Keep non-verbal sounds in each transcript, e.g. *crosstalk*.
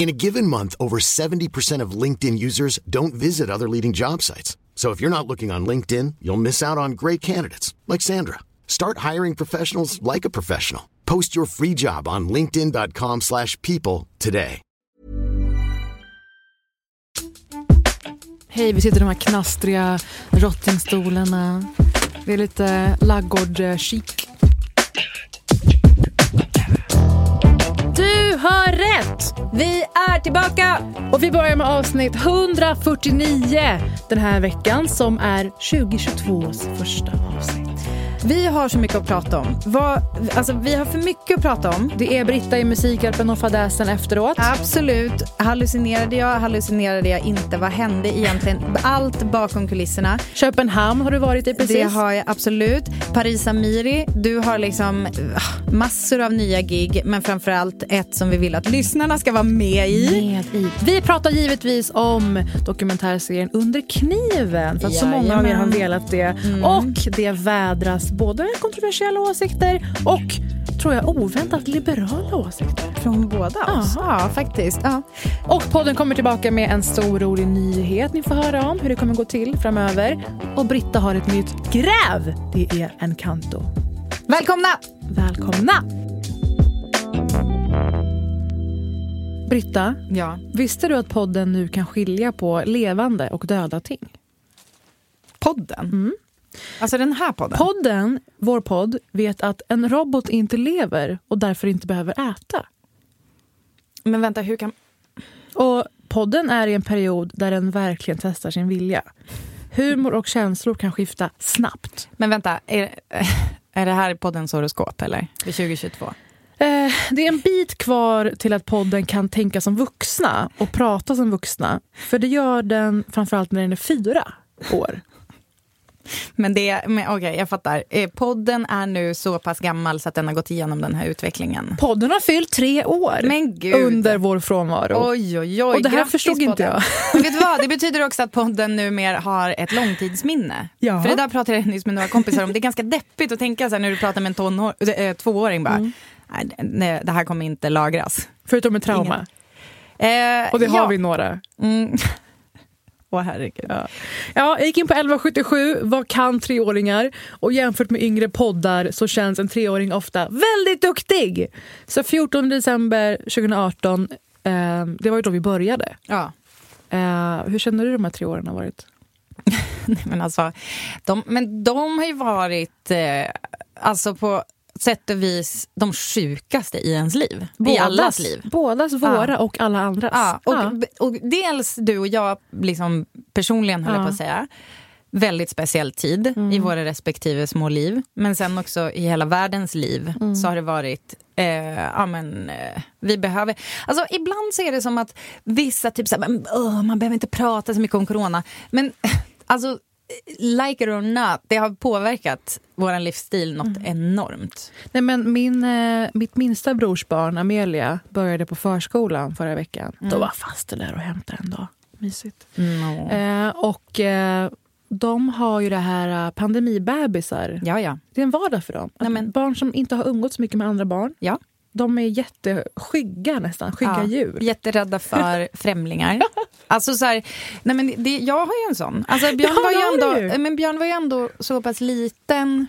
In a given month, over 70% of LinkedIn users don't visit other leading job sites. So if you're not looking on LinkedIn, you'll miss out on great candidates like Sandra. Start hiring professionals like a professional. Post your free job on linkedin.com/people today. Hej, vi sitter i de här knastriga rottingstolarna. Det är lite laggård-chic. Du har rätt! Vi är tillbaka! Och vi börjar med avsnitt 149 den här veckan som är 2022s första avsnitt. Vi har så mycket att prata om. Vad, alltså, vi har för mycket att prata om. Det är Britta i Musikhjälpen och fadäsen efteråt. Absolut. Hallucinerade jag? Hallucinerade jag inte? Vad hände egentligen? Allt bakom kulisserna. Köpenhamn har du varit i precis. Det har jag absolut. Paris Amiri, du har liksom ah, massor av nya gig, men framförallt ett som vi vill att lyssnarna ska vara med i. Med i. Vi pratar givetvis om dokumentärserien Under kniven, för att så många av er har velat det. Och det vädras både kontroversiella åsikter och, tror jag, oväntat liberala åsikter. Från båda oss? Ja, faktiskt. Ja. Och podden kommer tillbaka med en stor rolig nyhet ni får höra om hur det kommer gå till framöver. Och Britta har ett nytt gräv. Det är en kanto. Välkomna! Välkomna! Britta, Ja. visste du att podden nu kan skilja på levande och döda ting? Podden? Alltså den här podden? Podden, vår podd, vet att en robot inte lever och därför inte behöver äta. Men vänta, hur kan... Och podden är i en period där den verkligen testar sin vilja. Humor och känslor kan skifta snabbt. Men vänta, är, *laughs* är det här poddens horoskop eller? För 2022? Eh, det är en bit kvar till att podden kan tänka som vuxna och prata som vuxna. För det gör den framförallt när den är fyra år. Men det, men okej, jag fattar. Eh, Podden är nu så pass gammal så att den har gått igenom den här utvecklingen. Podden har fyllt tre år Men gud. under vår frånvaro. Oj, oj, oj. Och det här Grattis, förstod inte podden. jag. *laughs* Men vet du vad? Det betyder också att podden numera har ett långtidsminne. Ja. För det där pratade jag nyss med några kompisar om. Det är ganska deppigt att tänka så här när du pratar med en tonår, äh, tvååring bara. Mm. Nej, nej, det här kommer inte lagras. Förutom ett trauma. Eh, Och det har ja. vi några. Mm. Åh herregud. Ja. ja, jag gick in på 1177, vad kan treåringar? Och jämfört med yngre poddar så känns en treåring ofta väldigt duktig. Så 14 december 2018, eh, det var ju då vi började. Ja. Eh, hur känner du de här tre åren har varit? *laughs* Nej, men alltså, de, men de har ju varit, eh, alltså på sätt och vis, de sjukaste i ens liv. I allas liv. Bådas, våra och alla andras. Ja, och, Ja. och dels du och jag liksom personligen, höll jag Ja. på att säga. Väldigt speciell tid i våra respektive små liv. Men sen också i hela världens liv så har det varit eh, ja, men, eh, vi behöver... Alltså, ibland så är det som att vissa typ så här, men, åh, man behöver inte prata så mycket om corona. Men *laughs* alltså, like it or not, det har påverkat vår livsstil något enormt. Nej, men min, eh, mitt minsta brorsbarn, Amelia, började på förskolan förra veckan. Då var faster där och hämtade en dag. Mysigt. Eh, och eh, de har ju det här uh, pandemibebisar. Ja, ja. Det är en vardag för dem. Nej, men- Barn som inte har umgåtts mycket med andra barn. ja. De är jätteskygga nästan, skygga Ja, djur. Jätterädda för *laughs* främlingar. Alltså så här, nej men det, jag har ju en sån. Alltså Björn, Ja, var ju ändå, men Björn var ju ändå så pass liten.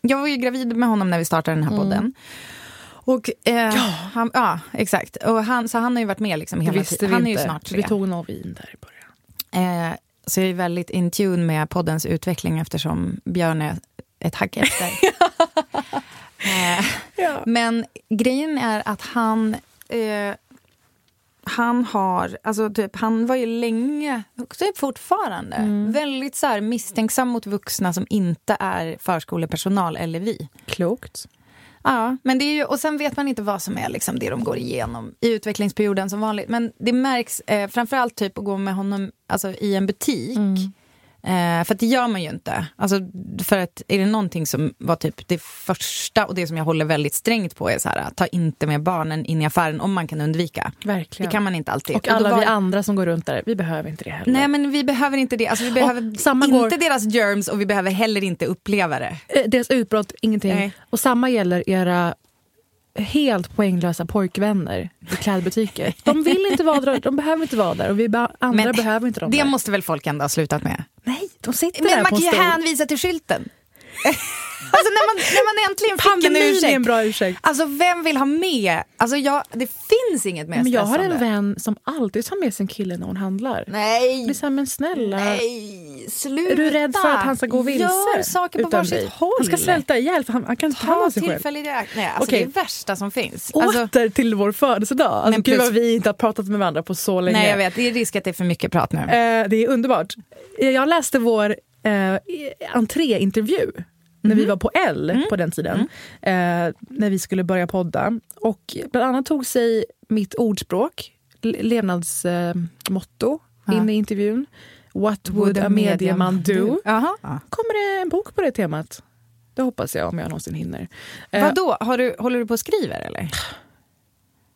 Jag var ju gravid med honom när vi startade den här Mm. podden. Och, eh, Han, ja, exakt. Och han, så han har ju varit med liksom hela tiden. Han är ju snart tre. Vi tog en vin där i början. Eh, så jag är väldigt in tune med poddens utveckling eftersom Björn är ett hack efter. *laughs* *laughs* eh, Men grejen är att han... Eh, han har, alltså typ, han var ju länge, typ fortfarande, Mm. väldigt så här misstänksam mot vuxna som inte är förskolepersonal eller vi. Klokt. Ja, men det är ju, och sen vet man inte vad som är liksom det de går igenom i utvecklingsperioden som vanligt. Men det märks eh, framförallt typ att gå med honom alltså, i en butik. Eh, för det gör man ju inte. Alltså, för att är det någonting som var typ det första och det som jag håller väldigt strängt på är så här, ta inte med barnen in i affären om man kan undvika. Verkligen. Det kan man inte alltid. Och alla var- vi andra som går runt där, vi behöver inte det heller. Nej men vi behöver inte det. Alltså, vi behöver inte går- deras germs och vi behöver heller inte uppleva det. Eh, Deras utbrott, ingenting. Nej. Och samma gäller era helt poänglösa pojkvänner i klädbutiker. *laughs* De vill inte vara där, de behöver inte vara där och vi andra Men behöver inte dem Det där. måste väl folk ändå ha slutat med? Nej, de sitter Men där man på kan en ju stol. hänvisa till skylten. *laughs* alltså när man, när man äntligen fick en Pandemin ursäkt. är en bra ursäkt. Alltså vem vill ha med? Alltså jag, det finns inget mer Men jag har en vän som alltid tar med sin kille när hon handlar. Nej, blir så här, men snälla. nej, sluta. Är du rädd för att han ska gå vilse? Gör saker på varsitt dig? håll. Han ska svälta ihjäl för han, han kan inte ta sig själv. Nej, alltså Okej. det är det värsta som finns. Alltså, Åter till vår födelsedag. Alltså, Men Gud plus- vad vi inte har pratat med varandra på så länge. nej jag vet, det är risk att det är för mycket prat nu. Eh, det är underbart. Eh, Jag läste vår eh, entréintervju när Mhm. vi var på L Mm. på den tiden. Eh, när vi skulle börja podda. Och bland annat tog sig mitt ordspråk, le- levnadsmotto, Ja. in i intervjun. What would a mediaman do? Jaha. Kommer det en bok på det temat? Det hoppas jag om jag någonsin hinner. Eh, Vadå, har du, håller du på och skriver eller?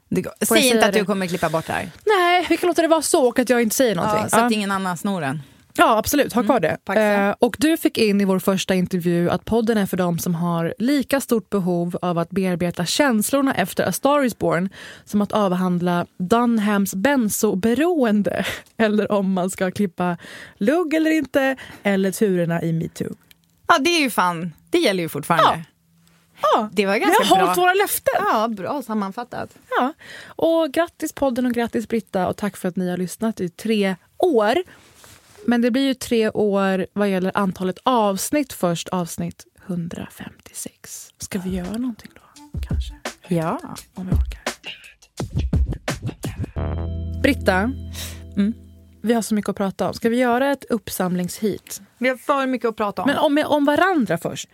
Det säg inte att det? du kommer klippa bort det här. Nej, vi kan låta det vara så och att jag inte säger någonting. Ja, så att ingen annan snor den. Ja, absolut. Ha kvar det. Eh, och du fick in i vår första intervju att podden är för dem som har lika stort behov av att bearbeta känslorna efter A Star is Born som att avhandla Dunhams benzoberoende *laughs* eller om man ska klippa lugg eller inte eller turerna i metoo. Ja, det är ju fan, det gäller ju fortfarande. Ja, Det var vi ganska har bra. hållit våra löften. Ja, bra sammanfattat. Ja. Och grattis podden och grattis Britta och tack för att ni har lyssnat i tre år. Men det blir ju tre år vad gäller antalet avsnitt först, avsnitt 156. Ska vi göra någonting då? Kanske, Ja. om vi orkar. Britta, Mm. vi har så mycket att prata om. Ska vi göra ett uppsamlingshit? Vi har för mycket att prata om. Men om, om varandra först.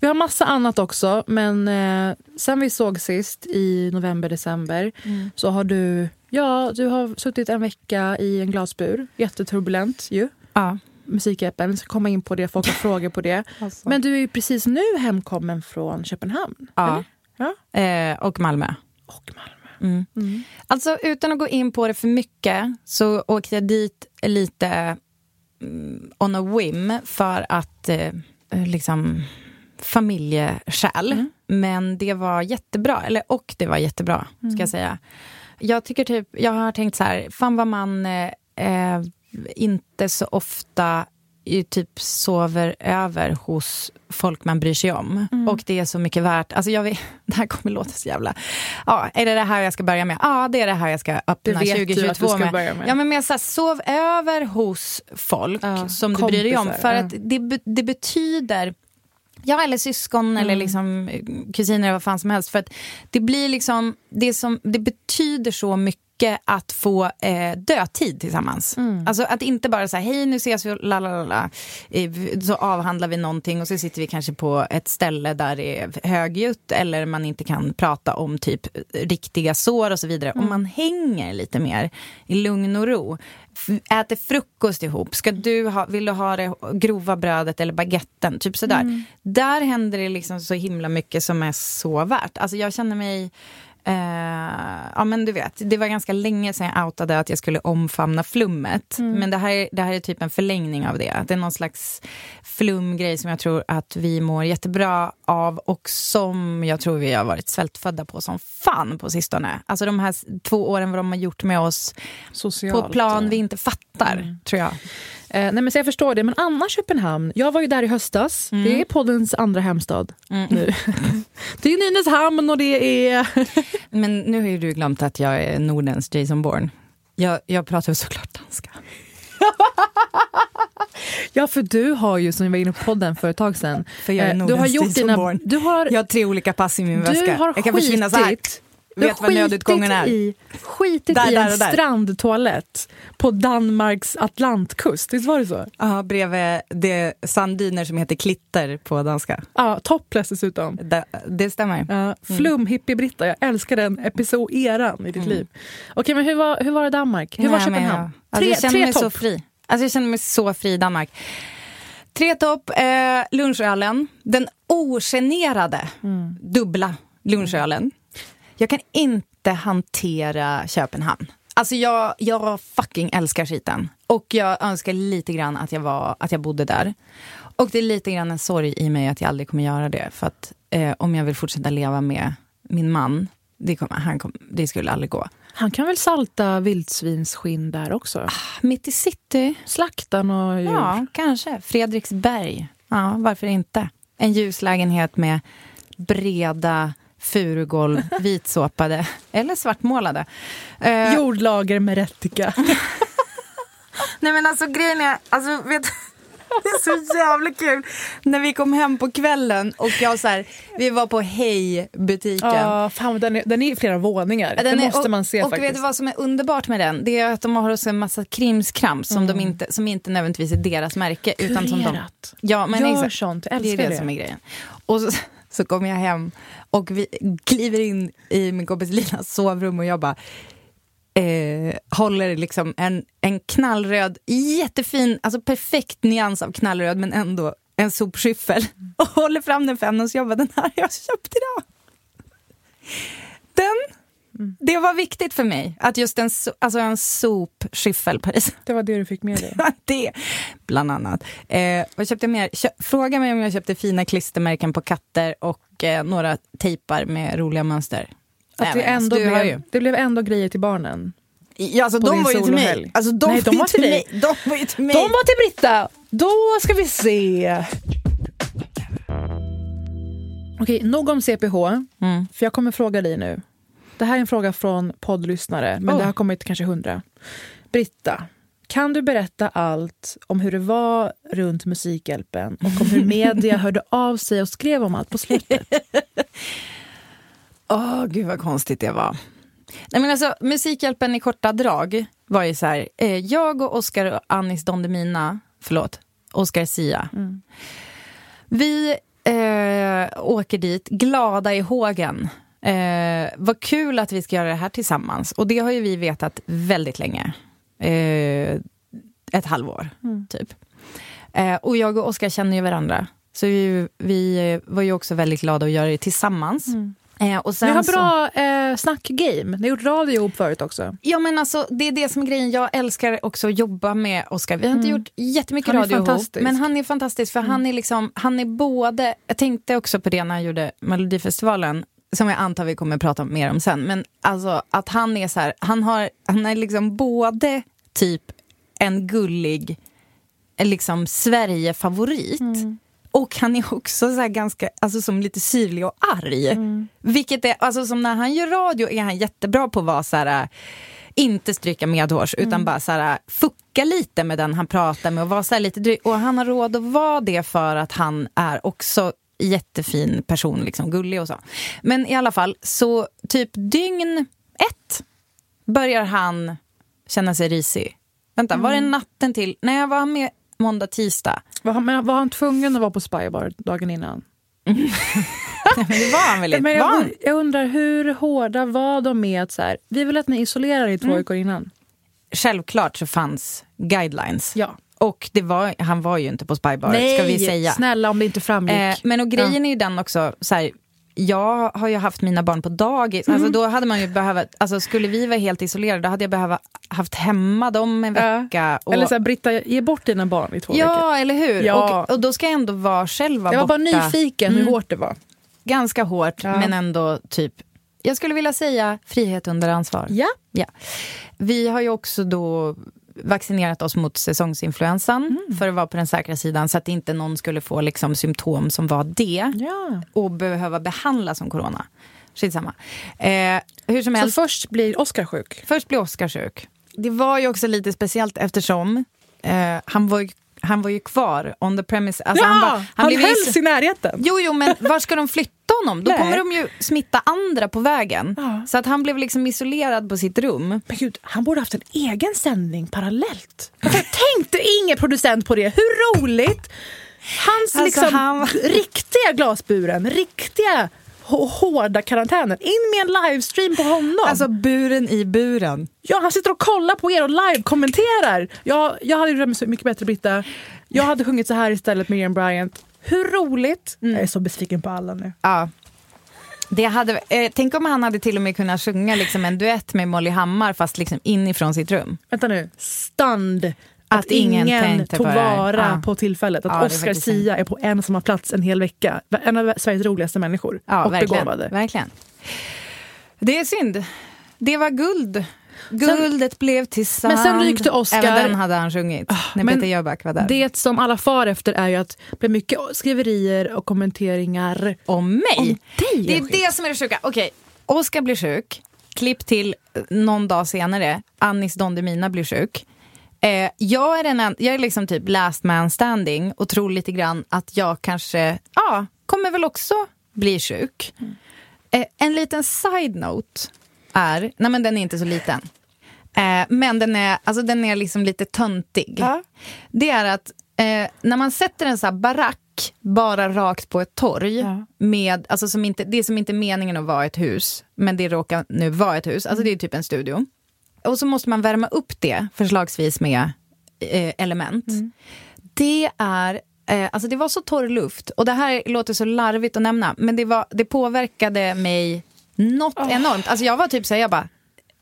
Vi har massa annat också, men eh, sen vi såg sist i november, december Mm. så har du, ja, du har suttit en vecka i en glasbur. Jätteturbulent ju. ja. Musikappen, vi ska komma in på det, folk har frågor på det. *laughs* Alltså. Men du är ju precis nu hemkommen från Köpenhamn. Ja. ja. Eh, och Malmö. Och Malmö. Mm. Alltså utan att gå in på det för mycket så åkte jag dit lite mm, on a whim för att eh, liksom familjeskäl. Men det var jättebra, eller och det var jättebra ska jag säga. Jag tycker typ, jag har tänkt så här, fan vad man eh, eh, inte så ofta typ sover över hos folk man bryr sig om. Och det är så mycket värt. Alltså jag vet, *laughs* det här kommer låta så jävla... Ja, är det det här jag ska börja med? Ja, det är det här jag ska öppna Det vet du 2022 att du ska med. med. Ja, men med så här, sov över hos folk Ja, som du bryr dig om. kompisar, För ja. att det, det betyder... Ja, eller syskon eller liksom eh, kusiner eller vad fan som helst. För att det blir liksom, det, som, det betyder så mycket att få eh, dödtid tillsammans. Alltså att inte bara säga hej nu ses vi och la la la Så avhandlar vi någonting och så sitter vi kanske på ett ställe där det är högljutt eller man inte kan prata om typ riktiga sår och så vidare. Om man hänger lite mer i lugn och ro. Äter frukost ihop. Ska du ha, vill du ha det grova brödet eller baguetten? Typ sådär. Där händer det liksom så himla mycket som är så värt. Alltså jag känner mig Eh, ja men du vet, det var ganska länge sedan jag outade att jag skulle omfamna flummet. Men det här, är- det här är typ en förlängning av det. Det är någon slags flumgrej som jag tror att vi mår jättebra av och som jag tror vi har varit svältfödda på som fan på sistone. Alltså de här två åren vad de har gjort med oss Socialt. på plan vi inte fattar, tror jag. Eh, nej men så jag förstår det, men annars Köpenhamn. Jag var ju där i höstas. Det är poddens andra hemstad nu. *laughs* det är Nynäshamn och det är... *laughs* Men nu har ju du glömt att jag är Nordens Jason Bourne. Jag, jag pratar såklart danska. *laughs* Ja, för du har ju, som vi var inne på podden för ett tag sedan, För jag är eh, du Nordens har gjort dina... Du har, Jag har tre olika pass i min du väska. har jag kan försvinna så här. Vet vad nödutgången är. I, skitit Där, i där en där. strandtoalett på Danmarks Atlantkust. Visst var det så? Ja, bredvid det sanddyner som heter Klitter på danska. Ja, topless dessutom. Det, det stämmer. Ja, flum hippie-Britta, jag älskar den episod eran i ditt liv. Okej, men hur var, hur var det Danmark? Hur var Nej, men Köpenhamn? jag, alltså, jag känner mig så topp. fri. Alltså, jag känner mig så fri i Danmark. Tre topp, eh, lunchölen. Den ogenerade Mm. dubbla lunchölen. Jag kan inte hantera Köpenhamn. Alltså jag, jag fucking älskar skiten. Och jag önskar lite grann att jag, var, att jag bodde där. Och det är lite grann en sorg i mig att jag aldrig kommer göra det. För att eh, om jag vill fortsätta leva med min man, det, kommer, han kom, det skulle aldrig gå. Han kan väl salta vildsvinsskinn där också? Mitt i city, Slaktan och djur. Ja, kanske. Fredriksberg. Ja, varför inte? En ljuslägenhet med breda furugolv, *laughs* vitsåpade eller svartmålade. Eh, Jordlager med rättika. *laughs* Nej men alltså grejen är, alltså vet *laughs* det är så jävla kul. När vi kom hem på kvällen och jag så här, vi var på Hej-butiken. Ja, fan, den, är, den är flera våningar. Ja, det är- måste och, man se och faktiskt. vet du vad som är underbart med den? Det är att de har också en massa krimskrams som, de inte, som inte nödvändigtvis är deras märke. Utan som de, Kurerat. ja, men Gör exakt. sånt, jag det är älskar det, det. som är grejen. Och så, så kommer jag hem och vi kliver in i min kompis Linas sovrum och jag bara eh, håller liksom en, en knallröd, jättefin, alltså perfekt nyans av knallröd men ändå en sopskyffel *laughs* och håller fram den för henne och så jag bara, den här har jag köpt idag. Den, det var viktigt för mig att just en, so- alltså en sopskyffel, Paris. Det var det du fick med dig. *laughs* det, bland annat. Eh, vad köpte jag mer? Kö fråga mig om jag köpte fina klistermärken på katter och eh, några tejpar med roliga mönster. Att det, ändå hör blev, det blev ändå grejer till barnen. Ja, alltså, de var ju till mig. Alltså, de Nej, de var till dig. mig. De var ju till mig. De var till Britta! Då ska vi se. Okej, nog om CPH. Mm. För jag kommer fråga dig nu. Det här är en fråga från poddlyssnare, men Oh. det har kommit kanske hundra. Britta, kan du berätta allt om hur det var runt Musikhjälpen och om hur media *laughs* hörde av sig och skrev om allt på slutet? *laughs* Åh, gud vad konstigt det var. Nej, men alltså, Musikhjälpen i korta drag var ju så här. Eh, jag och Oscar och Anis Don Demina, förlåt, Oscar Sia. Vi eh, åker dit, glada i hågen. Eh, vad kul att vi ska göra det här tillsammans. Och det har ju vi vetat väldigt länge. Eh, ett halvår, typ. Eh, och jag och Oskar känner ju varandra. Så vi, vi var ju också väldigt glada att göra det tillsammans. Eh, och sen Ni har så- bra eh, snackgame. Ni har gjort radio ihop förut också. Ja men alltså det är det som är grejen. Jag älskar också att jobba med Oscar. Vi har inte gjort jättemycket Mm. Han radio ihop. Mm. Men han är fantastisk för han är liksom, han är både, jag tänkte också på det när jag gjorde Melodifestivalen, som jag antar vi kommer prata mer om sen. Men alltså att han är så här, han, har, han är liksom både typ en gullig, liksom Sverige-favorit. Mm. Och han är också så här ganska, alltså som lite syrlig och arg. Mm. Vilket är, alltså som när han gör radio är han jättebra på att vara så här, inte stryka medhårs Mm. utan bara så här, fucka lite med den han pratar med och vara så här lite dryg. Och han har råd att vara det för att han är också jättefin person, liksom gullig och så. Men i alla fall, så typ dygn ett börjar han känna sig risig. Vänta, var det Mm. natten till? Nej, jag var med måndag, tisdag. Var han, var han tvungen att vara på Spybar dagen innan? *laughs* Men det var han väl inte? Jag, jag undrar, hur hårda var de med att så här, vi vill att ni isolerar er två Mm. veckor innan? Självklart så fanns guidelines. Ja. Och det var, han var ju inte på Spybar, ska vi säga. snälla om det inte framgick. Eh, men och grejen är ju den också, så här, jag har ju haft mina barn på dagis. Mm. Alltså, då hade man ju behövt, alltså, skulle vi vara helt isolerade då hade jag behövt haft hemma dem en Ja. vecka. Och, Eller så här, Britta, ge bort dina barn i två veckor. ja, eller hur? Ja. Och, och då ska jag ändå vara själv vara Jag var bara nyfiken hur hårt det var. Ganska hårt, Ja. men ändå typ, jag skulle vilja säga frihet under ansvar. Ja. Ja. Vi har ju också då vaccinerat oss mot säsongsinfluensan Mm. för att vara på den säkra sidan så att inte någon skulle få liksom symptom som var det ja. och behöva behandlas som corona. Skitsamma. Eh, hur som Så helst, först blir Oscar sjuk. först blev Oskar sjuk. Det var ju också lite speciellt eftersom eh, han, var ju, han var ju kvar on the premise. Alltså ja, han, han, bara- han ju- hölls i närheten. Jo, jo, men var ska de flytta honom. Då Nej. kommer de ju smitta andra på vägen. Ja. Så att han blev liksom isolerad på sitt rum. Men gud, han borde haft en egen sändning parallellt. Varför tänkte ingen producent på det? Hur roligt? Hans Alltså, liksom han- riktiga glasburen, riktiga hå- hårda karantänen. In med en livestream på honom. Alltså buren i buren. ja, han sitter och kollar på er och live-kommenterar. Jag, jag hade gjort det så mycket bättre, Britta. Jag hade sjungit så här istället, Miriam Bryant. Hur roligt? Jag är så besviken på alla nu. Ja. Det hade, eh, tänk om han hade till och med kunnat sjunga liksom en duett med Molly Hammar fast liksom inifrån sitt rum. Vänta nu. Stunned. Att, Att ingen ingen, tog vara Ja. på tillfället. Att Ja, Oscar Sia är på en samma plats en hel vecka. En av Sveriges roligaste människor. Ja, och verkligen, begåvade. verkligen. Det är synd. Det var guld. Guldet blev till sand. Men sen rykte Oscar- Även den hade han sjungit när men Peter Jöback var där. Det som alla far efter är ju att det blir mycket skriverier och kommenteringar. Om mig? Om dig, det är Eugen. det som är det sjuka. Okej, Oscar blir sjuk. Klipp till eh, någon dag senare. Anis Don Demina blir sjuk. Eh, jag är, en, jag är liksom typ last man standing och tror lite grann att jag kanske ja, kommer väl också bli sjuk. Eh, en liten side-note är, nej men den är inte så liten. Eh, men den är, alltså den är liksom lite töntig. Ja. Det är att eh, när man sätter en så barack bara rakt på ett torg, Ja. med, alltså som inte, det är som inte meningen att vara ett hus, men det råkar nu vara ett hus, alltså det är typ en studio. Och så måste man värma upp det, förslagsvis med eh, element. Det är Eh, alltså det var så torr luft. Och det här låter så larvigt att nämna, men det, var, det påverkade mig något enormt. Alltså jag var typ så här, jag bara,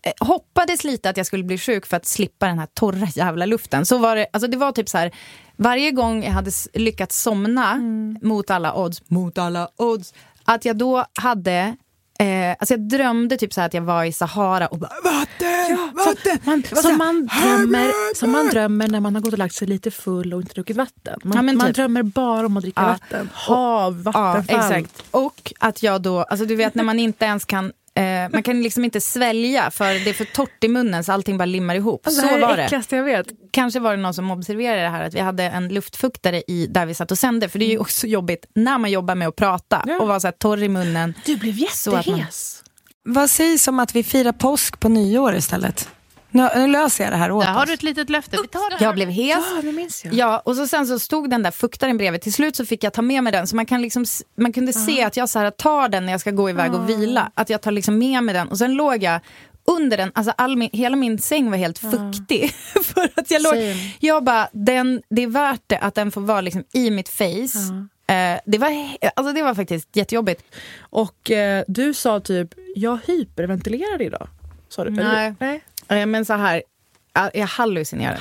eh, hoppades lite att jag skulle bli sjuk för att slippa den här torra jävla luften. Så var det, alltså det var typ så här, varje gång jag hade lyckats somna mot alla odds, mot alla odds, att jag då hade Eh, alltså jag drömde typ så att jag var i Sahara och bara vatten, vatten. Man, som, här, man drömmer, som man drömmer när man har gått och lagt sig lite full och inte druckit vatten. Man, Ja, man typ. drömmer bara om att dricka Ja. vatten. Hav, Ja, vattenfall. exakt. Och att jag då, alltså du vet när man inte ens kan Eh, man kan liksom inte svälja för det är för torrt i munnen så allting bara limmar ihop. Alltså, så det här är var det jag vet. Kanske var det någon som observerade det här att vi hade en luftfuktare i där vi satt och sände. För det är ju också jobbigt när man jobbar med att prata Ja. och vara så här torr i munnen. Du blev att man- jättehes. Vad sägs om att vi firar påsk på nyår istället? Nu, nu löser jag det här åt Där har oss. du ett litet löfte. Vi tar det. Jag blev hes. Ja, det minns jag. Ja, och så sen så stod den där fuktaren bredvid. Till slut så fick jag ta med mig den. Så man, kan liksom, man kunde se att jag så här tar den när jag ska gå iväg och vila. Att jag tar liksom med mig den. Och sen låg jag under den. Alltså all min, hela min säng var helt fuktig. *laughs* för att jag låg... Same. Jag bara, den, det är värt det att den får vara liksom i mitt face. Eh, det, var, alltså det var faktiskt jättejobbigt. Och eh, du sa typ, jag hyperventilerade idag. Sa du? Nej. Eller? Nej. Eh, Men så här, ja, jag hallucinerade.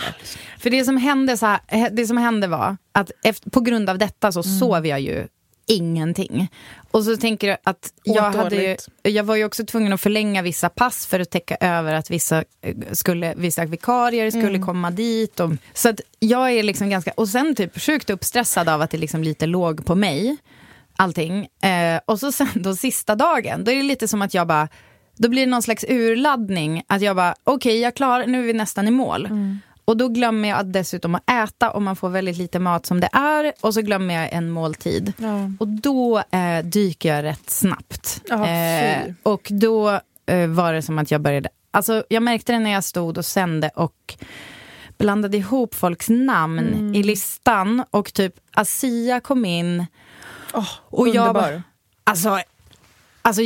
För det som hände, så här, eh, det som hände var att efter, på grund av detta så Mm. sov jag ju ingenting. Och så tänker jag att jag, hade ju, jag var ju också tvungen att förlänga vissa pass för att täcka över att vissa, eh, skulle, vissa vikarier skulle Mm. komma dit. Och, så att jag är liksom ganska, och sen typ sjukt uppstressad av att det liksom lite låg på mig. Allting. Eh, och så sen då sista dagen, då är det lite som att jag bara då blir det någon slags urladdning. Att jag bara, okej, jag klarar, nu är vi nästan i mål. Mm. Och då glömmer jag att dessutom att äta och man får väldigt lite mat som det är. Och så glömmer jag en måltid. Ja. Och då eh, dyker jag rätt snabbt. Ja, eh, och då eh, var det som att jag började, alltså jag märkte det när jag stod och sände och blandade ihop folks namn Mm. i listan. Och typ Asia kom in. Oh, Och jag underbar. bara, alltså, alltså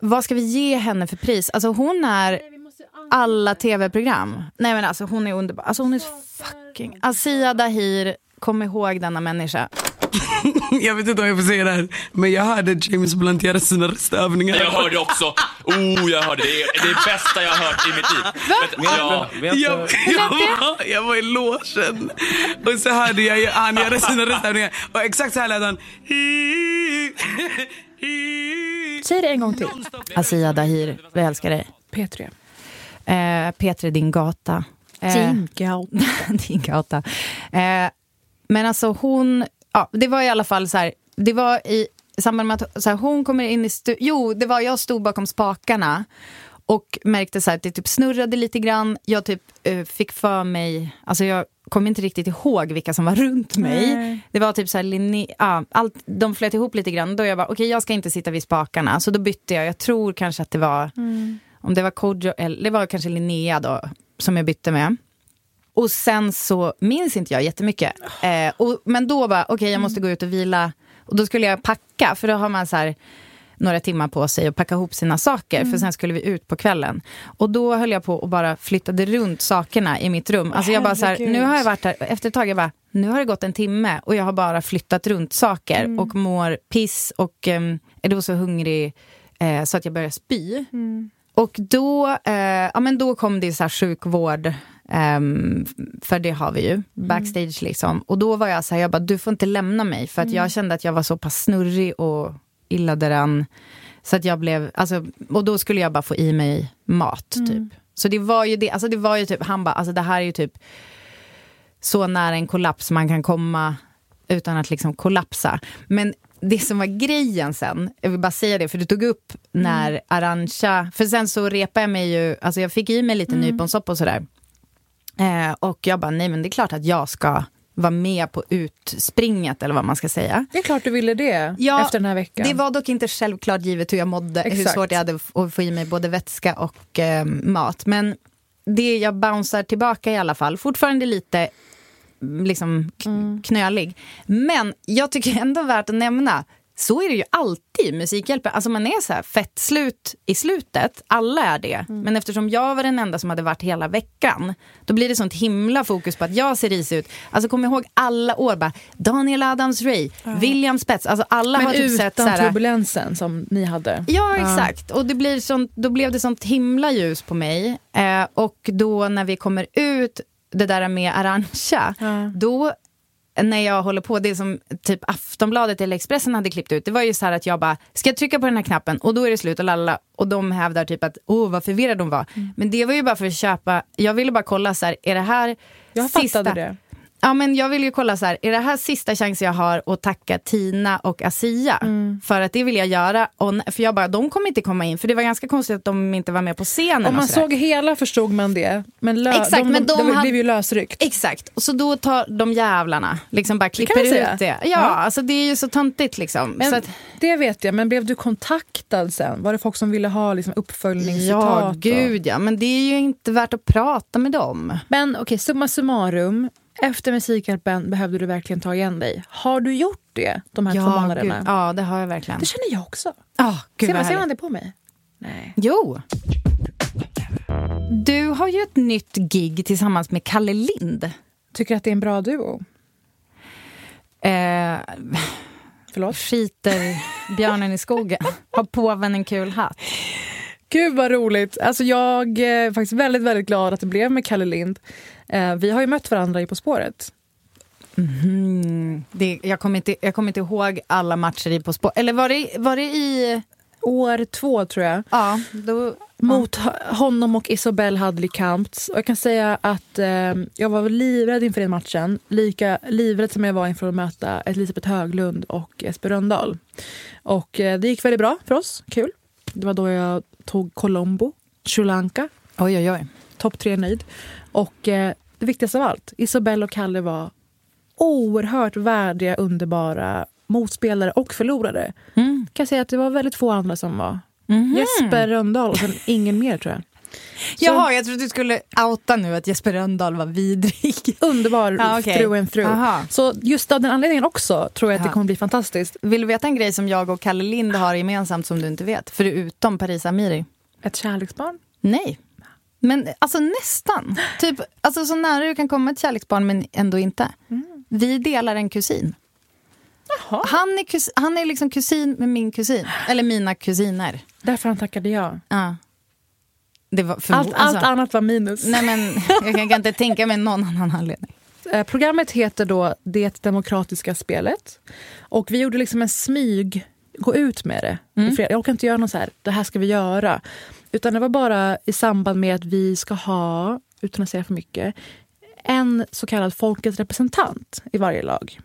vad ska vi ge henne för pris? Alltså hon är alla tv-program. Nej men alltså hon är underbar. Alltså hon är fucking... Asia Dahir, kom ihåg denna människa. *laughs* Jag vet inte om jag får säga det här, men jag hörde James Blunt göra sina röstövningar. Jag hörde också. Oh, jag hörde. Det är det bästa jag har hört i mitt liv. Vet- Ja. Jag, *laughs* jag, var, jag var i logen och så hörde jag ju han göra sina röstövningar och exakt så här lät han. *laughs* Säg det en gång till. Asia Dahir, vi älskar dig. P3. Eh, Petri, din gata. Eh, Din gata. *laughs* din gata. Eh, men alltså hon, ja, det var i alla fall så här, det var i samband med att så här, hon kommer in i stu- jo, det var jag stod bakom spakarna och märkte så här, att det typ snurrade lite grann. Jag typ eh, fick för mig, alltså jag kommer inte riktigt ihåg vilka som var runt mig. Nej. Det var typ så här, linje, ja, allt, de flöt ihop lite grann. Då jag bara, okej jag ska inte sitta vid spakarna. Så då bytte jag, jag tror kanske att det var, om det var Kodjo, eller det var kanske Linnea då, som jag bytte med. Och sen så minns inte jag jättemycket. Eh, och, men då var okej jag måste gå ut och vila. Och då skulle jag packa, för då har man så här några timmar på sig att packa ihop sina saker, för sen skulle vi ut på kvällen. Och då höll jag på och bara flyttade runt sakerna i mitt rum. Alltså jag bara så här, nu har jag varit här, efter ett tag jag bara, nu har det gått en timme och jag har bara flyttat runt saker och mår piss och um, är då så hungrig eh, så att jag börjar spy. Och då, eh, ja, men då kom det så här sjukvård, ehm, för det har vi ju, backstage liksom. Och då var jag så här, jag bara, du får inte lämna mig. För att jag kände att jag var så pass snurrig och illa däran. Så att jag blev, alltså, och då skulle jag bara få i mig mat typ. Så det var ju det, alltså det var ju typ, han bara, alltså det här är ju typ så nära en kollaps man kan komma utan att liksom kollapsa. Men det som var grejen sen, jag vill bara säga det, för du tog upp när Arantxa, för sen så repade jag mig ju, alltså jag fick i mig lite nyponsoppa och sådär. Eh, och jag bara, nej men det är klart att jag ska vara med på utspringet eller vad man ska säga. Det är klart du ville det Ja, efter den här veckan. Det var dock inte självklart givet hur jag mådde, hur Exakt. svårt jag hade att få i mig både vätska och eh, mat. Men det jag bouncear tillbaka i alla fall, fortfarande lite liksom Mm. knölig. Men jag tycker ändå värt att nämna, så är det ju alltid Musikhjälpen. Alltså man är så här fett slut i slutet, alla är det. Mm. Men eftersom jag var den enda som hade varit hela veckan, då blir det sånt himla fokus på att jag ser risig ut. Alltså kom ihåg alla år, bara Daniel Adams-Ray, William Spets, alltså alla Men har typ sett så utan här, turbulensen som ni hade. Ja, exakt. Och det blir sånt, då blev det sånt himla ljus på mig. Eh, och då när vi kommer ut, det där med Arantxa, då när jag håller på, det som typ Aftonbladet eller Expressen hade klippt ut, det var ju så här att jag bara, ska jag trycka på den här knappen och då är det slut och lalla och de hävdar typ att, åh vad förvirrad de var. Men det var ju bara för att köpa, jag ville bara kolla så här, är det här Jag fattade det. Ja, men jag vill ju kolla så här, är det här sista chansen jag har att tacka Tina och Asia? Mm. För att det vill jag göra. Och, för jag bara, de kommer inte komma in, för det var ganska konstigt att de inte var med på scenen. Om man och sådär. såg hela förstod man det. Men, lö- Exakt, de, men de de, hade- blev ju lösryckt. Exakt, och så då tar de jävlarna, liksom bara klipper man ut det. Ja, Ja. alltså det är ju så töntigt liksom. Men så att, Det vet jag, men blev du kontaktad sen? Var det folk som ville ha liksom, uppföljningscitat? ja, och- gud ja, men det är ju inte värt att prata med dem. Men okej, summa summarum. Efter Musikhjälpen behövde du verkligen ta igen dig. Har du gjort det de här två Ja, månaderna? gud, ja, det har jag verkligen. Det känner jag också. Ah, gud, ser man, ser man det på mig? Nej. Jo. Du har ju ett nytt gig tillsammans med Kalle Lind. Tycker att det är en bra duo? Eh, Förlåt? skiter björnen i skogen. Har påven en kul hatt? Gud vad roligt. Alltså jag är faktiskt väldigt, väldigt glad att det blev med Kalle Lind. Eh, vi har ju mött varandra i På spåret. Mm, det, jag, kommer inte, jag kommer inte ihåg alla matcher i På spår. Eller var det, var det i... År två tror jag. Ja, då, Mot honom och Isobel Hadley Kamps. Och jag kan säga att eh, jag var livrädd inför den matchen. Lika livrädd som jag var inför att möta Elisabeth Höglund och Jesper Rönndahl. Och eh, det gick väldigt bra för oss. Kul. Det var då jag tog Colombo, Sri Lanka. Oj, oj, oj. Topp tre nöjd. Och eh, det viktigaste av allt, Isobel och Kalle var oerhört värdiga, underbara motspelare och förlorare. Mm. Kan jag säga att det var väldigt få andra som var. Mhm. Jesper Rönndahl och sen ingen mer tror jag. Jaha, jag trodde du skulle outa nu att Jesper Rönndahl var vidrig. *laughs* Underbar Ja, okej. through and through. Aha. Så just av den anledningen också tror jag att det kommer bli fantastiskt. Vill du veta en grej som jag och Kalle Lind har gemensamt som du inte vet? Förutom Paris Amiri. Ett kärleksbarn. Nej. Men alltså nästan. Typ, alltså så nära du kan komma ett kärleksbarn men ändå inte. Vi delar en kusin. Jaha. Han är, kus, han är liksom kusin med min kusin. Eller mina kusiner. Därför han tackade ja. Ja. Allt, alltså, allt annat var minus. Nej men jag kan, kan inte tänka mig någon annan anledning. *laughs* Eh, Programmet heter då Det demokratiska spelet. Och vi gjorde liksom en smyg, gå ut med det. fredag. Jag orkar inte göra något så här, det här ska vi göra. Utan det var bara i samband med att vi ska ha, utan att säga för mycket, en så kallad folkets representant i varje lag.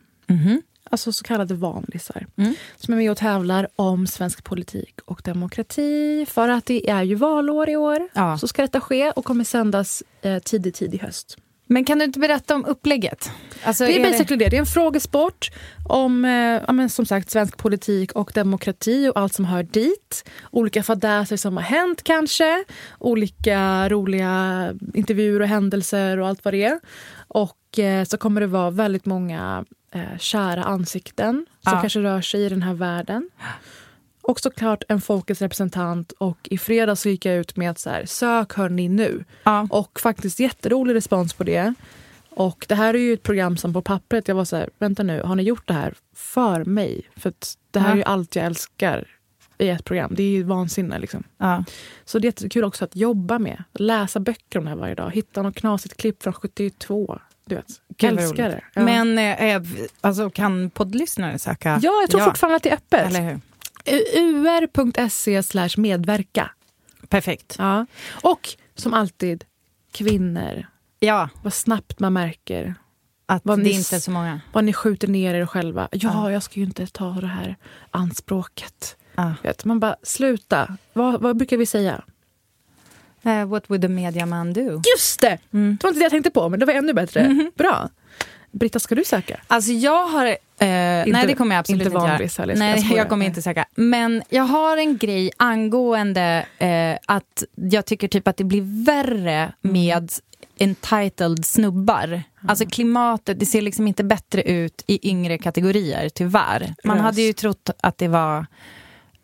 Alltså så kallade vanlisar. Som är med och tävlar om svensk politik och demokrati. För att det är ju valår i år. Ja. Så ska detta ske och kommer sändas eh, tidigt, tidig höst. Men kan du inte berätta om upplägget? Alltså, Det är är basically det. Det är en frågesport om eh, ja, men som sagt svensk politik och demokrati och allt som hör dit. Olika fadäser som har hänt kanske. Olika roliga intervjuer och händelser och allt vad det är. Och eh, så kommer det vara väldigt många eh, kära ansikten som Ja. kanske rör sig i den här världen. Och såklart en folkets representant. Och i fredags gick jag ut med att så här, sök hörni nu. Ja. Och faktiskt jätterolig respons på det. Och det här är ju ett program som på pappret, jag var så här, vänta nu, har ni gjort det här för mig? För det här Ja. är ju allt jag älskar i ett program. Det är ju vansinne liksom. Ja. Så det är jättekul också att jobba med. Läsa böcker om det här varje dag. Hitta något knasigt klipp från 72. Du vet, älskar det. Ja. Men eh, alltså, kan poddlyssnare söka? ja, jag tror fortfarande att det är öppet. Ur.se slash medverka. Perfekt. Ja. Och som alltid, kvinnor. Ja, Vad snabbt man märker att Vad det ni inte är så många. vad ni skjuter ner er själva. Ja, Ja. jag ska ju inte ta det här anspråket. Ja. Vet, man bara, sluta. Vad, vad brukar vi säga? Eh, what would a media man do? Just det! Mm. Det var inte det jag tänkte på, men det var ännu bättre. Mhm. Bra. Britta, ska du söka? Alltså jag har... Eh, nej, det kommer jag absolut inte inte, göra. heller, jag Nej, skojar. jag kommer inte söka. Men jag har en grej angående eh, att jag tycker typ att det blir värre Mm. med entitled snubbar. Alltså klimatet, det ser liksom inte bättre ut i yngre kategorier, tyvärr. Man Rös. hade ju trott att det var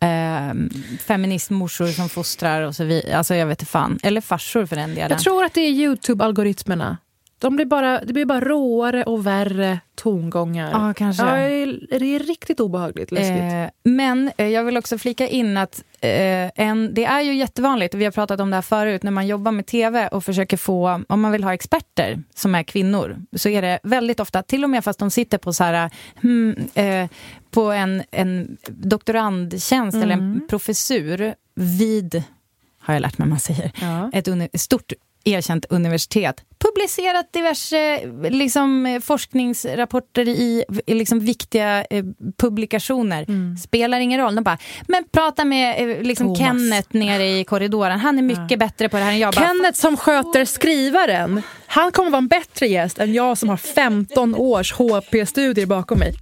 eh, feministmorsor som fostrar och så vidare. Alltså jag vet inte fan. Eller farsor för den delen. Jag tror att det är Youtube-algoritmerna. De blir bara, det blir bara råare och värre tongångar. Ja, kanske. Ja, det är riktigt obehagligt läskigt. Eh, men eh, jag vill också flika in att eh, en, det är ju jättevanligt, och vi har pratat om det här förut, när man jobbar med tv och försöker få, om man vill ha experter som är kvinnor, så är det väldigt ofta, till och med fast de sitter på så här, hmm, eh, på en, en doktorandtjänst eller en professur vid, har jag lärt mig man säger, Ja. ett stort erkänt universitet publicerat diverse liksom, eh, forskningsrapporter i, liksom, viktiga eh, publikationer. Spelar ingen roll. De bara, men prata med eh, liksom. Kenneth nere i korridoren. Han är mycket bättre på det här än jag. Bara, Kenneth som sköter skrivaren, han kommer vara en bättre gäst än jag som har 15 års HP-studier bakom mig.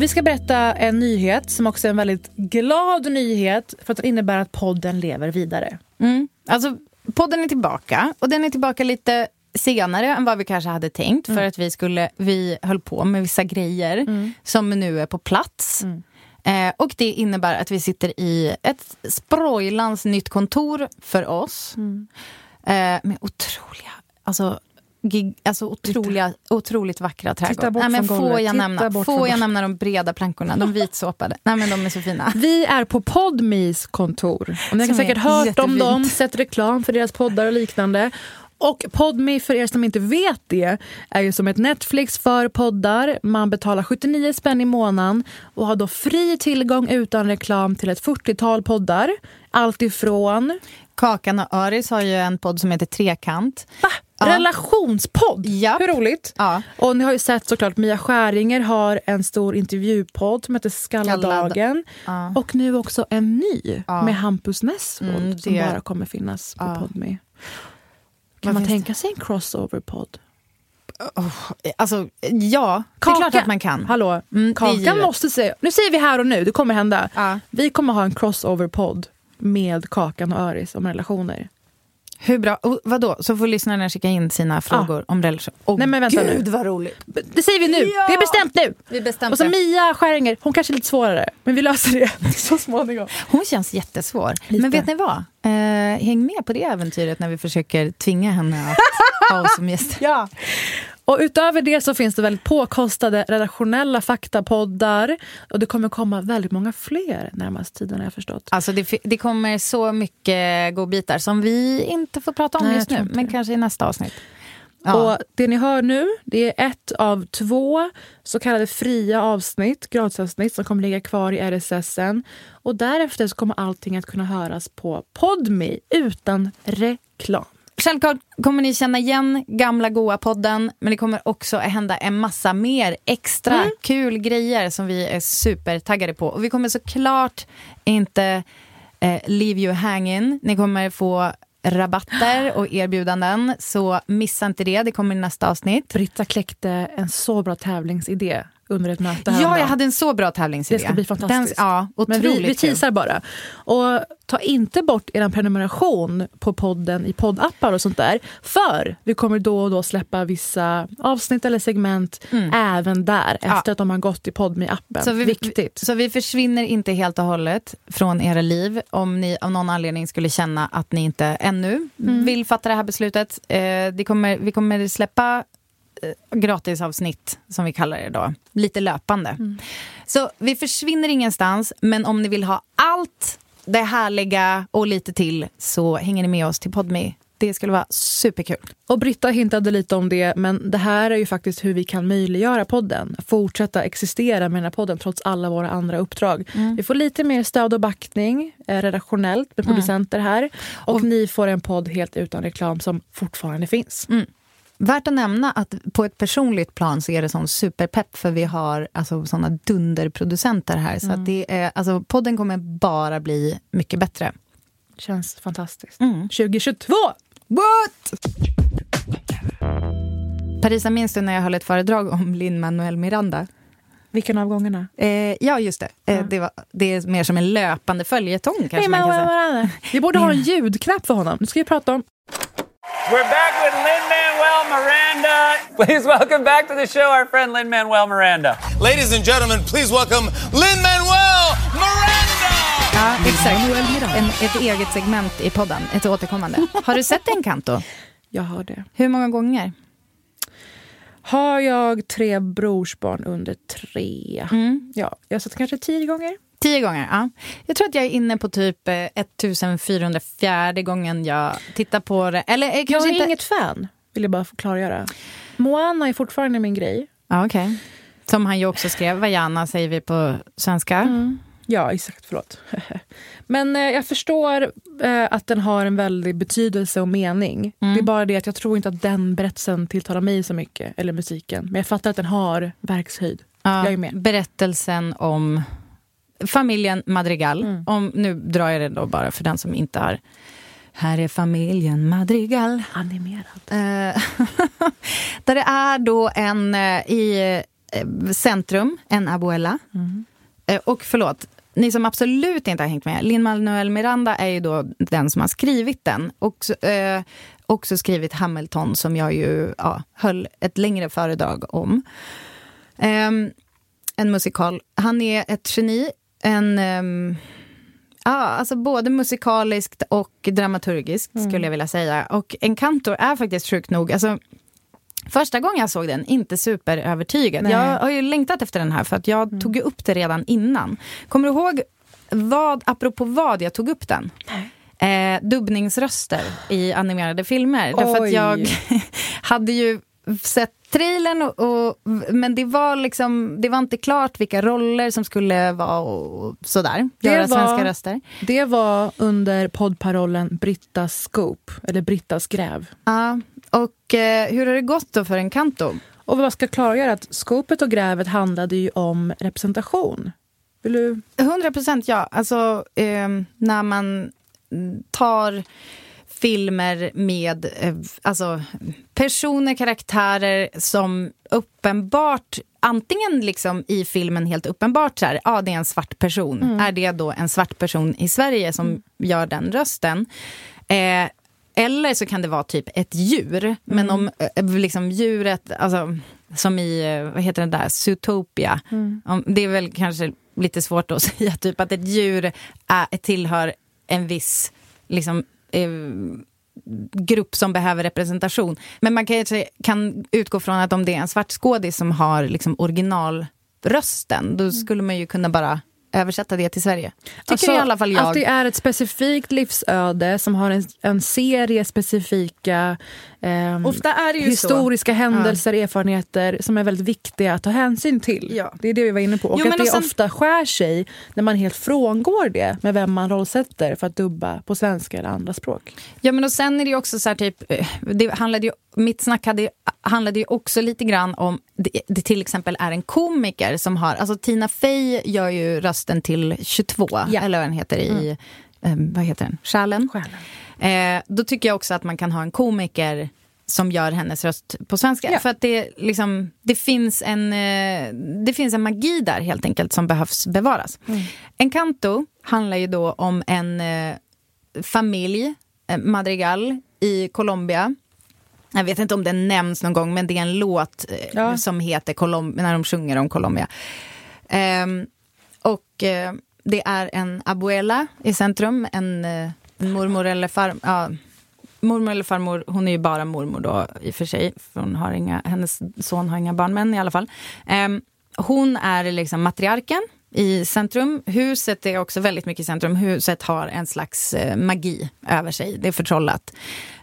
Vi ska berätta en nyhet som också är en väldigt glad nyhet för att den innebär att podden lever vidare. Mm. Alltså, podden är tillbaka och den är tillbaka lite senare än vad vi kanske hade tänkt för att vi, skulle, vi höll på med vissa grejer som nu är på plats. Eh, och det innebär att vi sitter i ett sprojlans nytt kontor för oss. Eh, med otroliga, alltså, gig, alltså otroliga, otroligt vackra trädgårdar. bort Nej, men får jag, nämna, får jag nämna de breda plankorna, de vitsåpade? Nej men de är så fina. Vi är på Podmis kontor. Ni har säkert hört om jättefint. dem, sett reklam för deras poddar och liknande. Och Podme, för er som inte vet det, är ju som ett Netflix för poddar. Man betalar 79 spänn i månaden och har då fri tillgång utan reklam till ett 40-tal poddar. Allt ifrån Kakan och Öris har ju en podd som heter Trekant. va? Relationspodd. Japp. Hur roligt? Ja. Och ni har ju sett såklart Mia Skäringer har en stor intervjupodd som heter Skalladagen. Ja. Och nu också en ny Ja. med Hampus Nessvold Mm, som bara kommer finnas på Ja. Podme. Kan Vad man tänka sig en crossover-podd? Alltså, ja, det är klart att man kan. Hallå, Mm, Kakan måste säga... Nu säger vi här och nu, det kommer hända. Vi kommer ha en crossover-podd med Kakan och Öris om relationer. Hur bra? Och vadå? Så får lyssnarna skicka in sina frågor om relation. Åh, Nej, men vänta Gud nu. vad roligt. Det säger vi nu! Ja! Det är bestämt nu! Vi bestämde. Och så Mia Skäringer, hon kanske är lite svårare, men vi löser det *laughs* så småningom. Hon känns jättesvår. Lite. Men vet ni vad? Eh, häng med på det äventyret när vi försöker tvinga henne att *laughs* ha oss som gäst. Ja. Och utöver det så finns det väldigt påkostade redaktionella faktapoddar. Och det kommer komma väldigt många fler närmast tiden har jag förstått. Alltså det, det kommer så mycket godbitar som vi inte får prata om Nej, just nu. Men det. kanske i nästa avsnitt. Och det ni hör nu, det är ett av två så kallade fria avsnitt, gratisavsnitt, som kommer ligga kvar i RSSen. Och därefter kommer allting att kunna höras på Podme utan reklam. Självklart kommer ni känna igen gamla goa podden men det kommer också att hända en massa mer extra Mm. kul grejer som vi är supertaggade på. Och vi kommer såklart inte eh, leave you hanging. Ni kommer få rabatter och erbjudanden. Så missa inte det, det kommer i nästa avsnitt. Britta kläckte en så bra tävlingsidé under ett möte Ja, jag hade en så bra tävlingsidé. Det ska bli fantastiskt. Den, ja, Men vi, vi teasar bara. Och ta inte bort er prenumeration på podden i poddappar och sånt där. För vi kommer då och då släppa vissa avsnitt eller segment även där efter att de har gått i podme-appen. Mm. Så vi, Viktigt. Så vi försvinner inte helt och hållet från era liv om ni av någon anledning skulle känna att ni inte ännu Mm. vill fatta det här beslutet. Eh, det kommer, vi kommer släppa gratisavsnitt, som vi kallar det då, lite löpande. Mm. Så vi försvinner ingenstans, men om ni vill ha allt det härliga och lite till så hänger ni med oss till Podme. Det skulle vara superkul. Och Britta hintade lite om det, men det här är ju faktiskt hur vi kan möjliggöra podden. Fortsätta existera med den här podden trots alla våra andra uppdrag. Vi får lite mer stöd och backning eh, redaktionellt med producenter här. Och, ni får en podd helt utan reklam som fortfarande finns. Värt att nämna att på ett personligt plan så är det sån superpepp för vi har alltså, såna dunderproducenter här. Så att det är, alltså, podden kommer bara bli mycket bättre. Känns fantastiskt. Mm. 2022! What? Parisa, minns du när jag höll ett föredrag om Lin-Manuel Miranda? Vilken av gångerna? Eh, ja, just det. Eh, det, var, det är mer som en löpande följetong. Kanske man kan säga. Vi borde ha en ljudknapp för honom. Nu ska vi prata om... We're back with Lin Manuel Miranda. Please welcome back to the show our friend Lin Manuel Miranda. Ladies and gentlemen, please welcome Lin Manuel Miranda! Ja, exakt. En, ett eget segment i podden, ett återkommande. Har du sett Encanto? *laughs* Jag har det. Hur många gånger? Har jag tre brorsbarn under tre? Mm. Ja, jag har sett kanske tio gånger. Tio gånger, ja. Jag tror att jag är inne på typ eh, 1404 gången jag tittar på det. Eller eh, Jag kanske är inte... inget fan, vill jag bara klargöra. Moana är fortfarande min grej. Ja, okej. Som han ju också skrev, Vajana säger vi på svenska. Ja, exakt. Förlåt. *laughs* Men eh, jag förstår eh, att den har en väldig betydelse och mening. Det är bara det att jag tror inte att den berättelsen tilltalar mig så mycket, eller musiken. Men jag fattar att den har verkshöjd. Ja, Jag är med. Berättelsen om familjen Madrigal. Mm. Om, nu drar jag det då bara för den som inte har... Här är familjen Madrigal. Animerad. Eh, *laughs* där det är då en eh, i eh, centrum, en abuela. Eh, och förlåt, ni som absolut inte har hängt med. Lin-Manuel Miranda är ju då den som har skrivit den. Och eh, också skrivit Hamilton som jag ju ja, höll ett längre föredrag om. Ehm, en musikal. Han är ett geni. En... ehm, Ja, alltså både musikaliskt och dramaturgiskt skulle jag vilja säga. Och Encanto är faktiskt sjukt nog, alltså Första gången jag såg den, inte superövertygad. Nej. Jag har ju längtat efter den här för att jag tog ju upp det redan innan. Kommer du ihåg, vad, apropå vad jag tog upp den? Eh, dubbningsröster i animerade filmer. Därför att jag *laughs* hade ju sett trailern, och, och, men det var, liksom, det var inte klart vilka roller som skulle vara och sådär. Det Göra var- svenska röster. Det var under poddparollen Brittas scoop, eller Brittas gräv. Ja, och eh, hur har det gått då för en kanto? Och vad ska klargöra att skopet och grävet handlade ju om representation. Vill du? 100 procent ja. Alltså, eh, när man tar filmer med eh, alltså, personer, karaktärer som uppenbart Antingen liksom i filmen helt uppenbart så här, ja det är en svart person. Är det då en svart person i Sverige som gör den rösten? Eh, eller så kan det vara typ ett djur. Men om eh, liksom djuret, alltså, som i, eh, vad heter det där, Zootopia. Om, det är väl kanske lite svårt att *laughs* säga typ att ett djur är, tillhör en viss liksom, eh, grupp som behöver representation. Men man kanske kan utgå från att om det är en svart skådis som har liksom originalrösten, då skulle man ju kunna bara översätta det till Sverige. Tycker Alltså, i alla fall jag. Att det är ett specifikt livsöde som har en, en serie specifika ehm, Ofta är det ju så. historiska händelser, erfarenheter som är väldigt viktiga att ta hänsyn till. Ja. Det är det vi var inne på. Och Jo, att det och sen- ofta skär sig när man helt frångår det med vem man rollsätter för att dubba på svenska eller andra språk. Ja, men och sen är det ju också så här typ, eh, det handlade ju, mitt snack hade, handlade ju också lite grann om, det, det till exempel är en komiker som har, alltså Tina Fey gör ju rösten till 22, Ja. eller vad den heter i eh, vad heter den? Själen. Eh, då tycker jag också att man kan ha en komiker som gör hennes röst på svenska. Ja. För att det, liksom, det, finns en, eh, det finns en magi där helt enkelt som behövs bevaras. Encanto handlar ju då om en eh, familj, eh, Madrigal, i Colombia. Jag vet inte om den nämns någon gång, men det är en låt Ja. som heter Colom- när de sjunger om Colombia. Ehm, och eh, det är en abuela i centrum, en, eh, en mormor eller farmor. ja, mormor eller farmor. Hon är ju bara mormor då i och för sig, för hon har inga, hennes son har inga barn, men i alla fall. Ehm, hon är liksom matriarken i centrum. Huset är också väldigt mycket i centrum. Huset har en slags eh, magi över sig, det är förtrollat.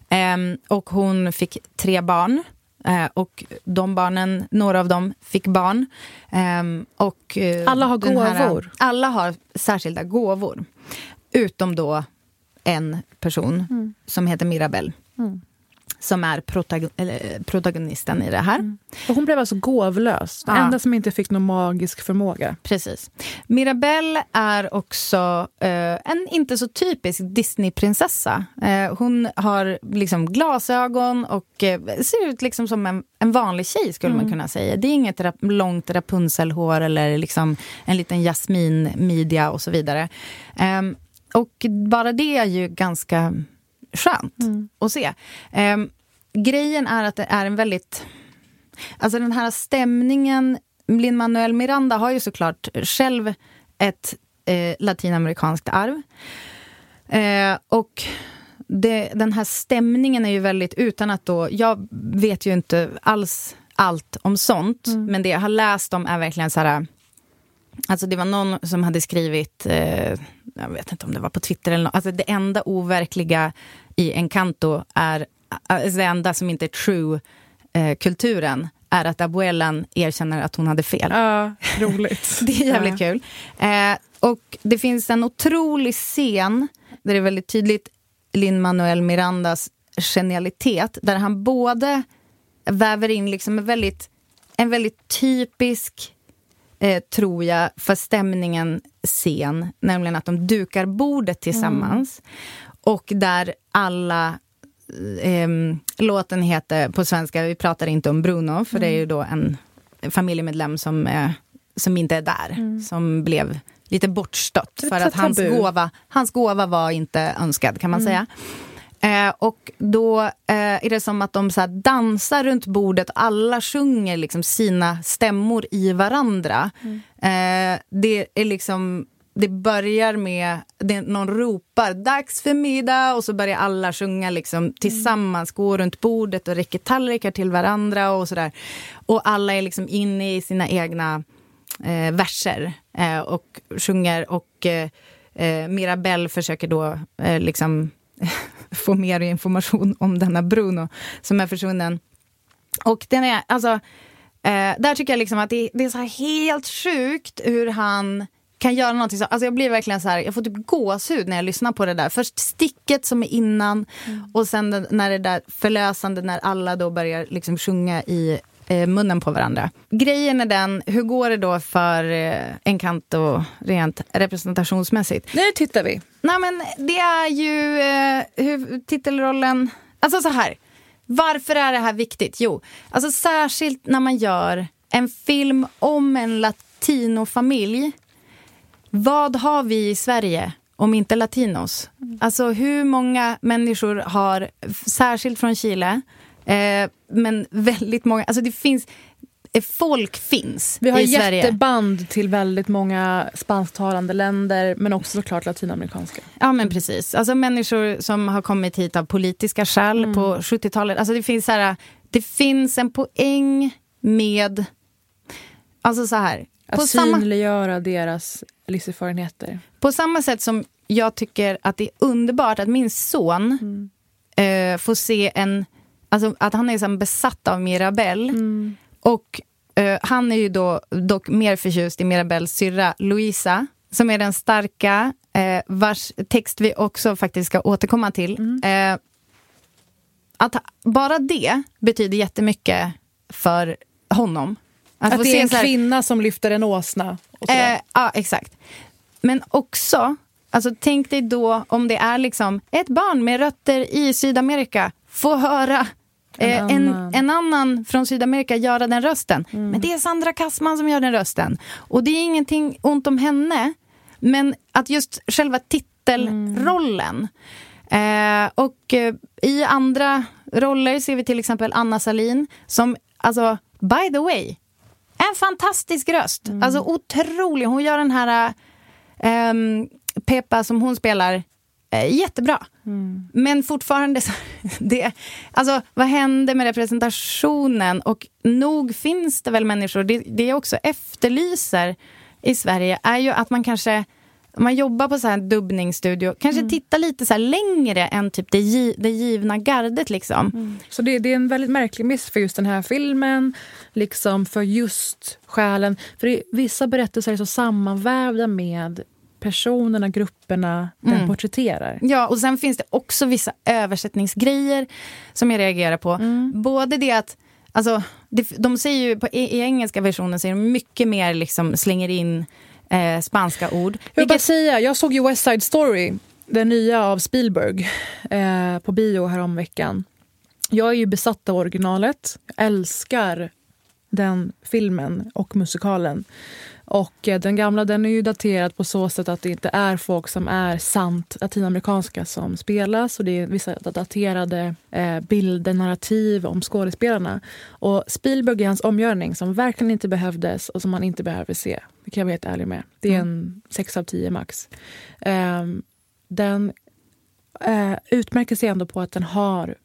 Ehm, och hon fick tre barn. Eh, och de barnen, några av dem fick barn. Ehm, och, eh, Alla har den här- gåvor. alla har särskilda gåvor. Utom då en person Mm. som heter Mirabelle. Som är eller, protagonisten i det här. Och hon blev alltså gåvlös. Den Ja. enda som inte fick någon magisk förmåga. Precis. Mirabelle är också eh, en inte så typisk Disneyprinsessa. Eh, hon har liksom glasögon och eh, ser ut liksom som en, en vanlig tjej skulle man kunna säga. Det är inget rap- långt Rapunzelhår eller liksom en liten jasminmidja och så vidare. Ehm, och bara det är ju ganska skönt att se. Ehm, grejen är att det är en väldigt Alltså den här stämningen. Lin-Manuel Miranda har ju såklart själv ett eh, latinamerikanskt arv. Eh, och det, den här stämningen är ju väldigt, utan att då, jag vet ju inte alls allt om sånt, men det jag har läst om är verkligen så här, Alltså det var någon som hade skrivit, eh, jag vet inte om det var på Twitter eller något, alltså det enda overkliga i Encanto är, alltså det enda som inte är true eh, är att abuelan erkänner att hon hade fel. Ja, roligt. *laughs* Det är jävligt kul. Eh, och det finns en otrolig scen där det är väldigt tydligt Lin-Manuel Mirandas genialitet, där han både väver in liksom en väldigt, en väldigt typisk eh, tror jag, för stämningen scen, nämligen att de dukar bordet tillsammans. Och där alla ehm, låten heter på svenska, vi pratar inte om Bruno, för det är ju då en familjemedlem som, eh, som inte är där, som blev lite bortstött för att hans tabu. gåva, hans gåva var inte önskad kan man säga. Eh, och då eh, är det som att de så dansar runt bordet och alla sjunger liksom sina stämmor i varandra. Eh, det är liksom det börjar med, det, någon ropar dags för middag och så börjar alla sjunga liksom tillsammans, gå runt bordet och räcker tallrikar till varandra och sådär. Och alla är liksom inne i sina egna eh, verser eh, och sjunger och eh, eh, Mirabelle försöker då eh, liksom få mer information om denna Bruno som är försvunnen. Och den är, alltså, eh, där tycker jag liksom att det, det är så helt sjukt hur han kan göra någonting så. Alltså jag blir verkligen så här, jag får typ gåshud när jag lyssnar på det där. Först sticket som är innan och sen när det där förlösande när alla då börjar liksom sjunga i munnen på varandra. Grejen är den, hur går det då för eh, Encanto rent representationsmässigt? Nu tittar vi. Nej men det är ju eh, hur, titelrollen... Alltså så här. Varför är det här viktigt? Jo, alltså särskilt när man gör en film om en latinofamilj. Vad har vi i Sverige om inte latinos? Alltså hur många människor har, särskilt från Chile, eh, men väldigt många, alltså det finns, eh, folk finns Vi har i Sverige. jätteband till väldigt många spansktalande länder, men också såklart latinamerikanska. Ja men precis. Alltså människor som har kommit hit av politiska skäl Mm. på 70-talet. Alltså det finns så här, det finns en poäng med, alltså så här. På Att samma, synliggöra deras livserfarenheter. på samma sätt som jag tycker att det är underbart att min son eh, får se en, alltså att han är som besatt av Mirabelle. Och eh, han är ju då dock mer förtjust i Mirabelles syrra Louisa, som är den starka, eh, vars text vi också faktiskt ska återkomma till. Eh, att ha- bara det betyder jättemycket för honom. Att, få det är en här- kvinna som lyfter en åsna. Eh, ja, exakt. Men också Alltså tänk dig då om det är liksom ett barn med rötter i Sydamerika få höra En eh, en, annan. en annan från Sydamerika göra den rösten. Men det är Sandra Kassman som gör den rösten. Och det är ingenting ont om henne. Men att just själva titelrollen. Eh, och eh, i andra roller ser vi till exempel Anna Salin som, alltså, by the way, en fantastisk röst. Alltså otrolig. Hon gör den här um, Peppa som hon spelar eh, jättebra. Men fortfarande, så, *laughs* det, alltså, vad händer med representationen? Och nog finns det väl människor, det, det jag också efterlyser i Sverige är ju att man kanske om man jobbar på så här dubbningsstudio, kanske titta lite så längre än typ det, gi, det givna gardet. Liksom. Så det, det är en väldigt märklig miss för just den här filmen, liksom för just själen. För det, vissa berättelser är så sammanvävda med personerna, grupperna den Mm. porträtterar. Ja, och sen finns det också vissa översättningsgrejer som jag reagerar på. Både det att, alltså, det, de säger ju, på, i, i engelska versionen säger de mycket mer, liksom slänger in eh, spanska ord. Jag vill bara säga, jag såg ju West Side Story, den nya av Spielberg, eh, på bio häromveckan. Jag är ju besatt av originalet. Jag älskar den filmen och musikalen. Och eh, den gamla den är ju daterad på så sätt att det inte är folk som är sant latinamerikanska som spelas. Och det är vissa daterade eh, bilder, narrativ om skådespelarna. Och Spielberg är hans omgörning som verkligen inte behövdes och som man inte behöver se. Det kan jag vara helt ärlig med. Det är en 6 av 10 max. Ehm, den eh, utmärker sig ändå på att den har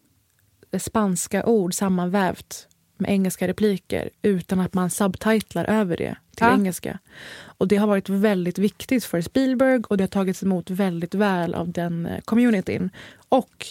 spanska ord sammanvävt med engelska repliker utan att man subtitlar över det till Ja. engelska. Och Det har varit väldigt viktigt för Spielberg och det har tagits emot väldigt väl av den eh, communityn. Och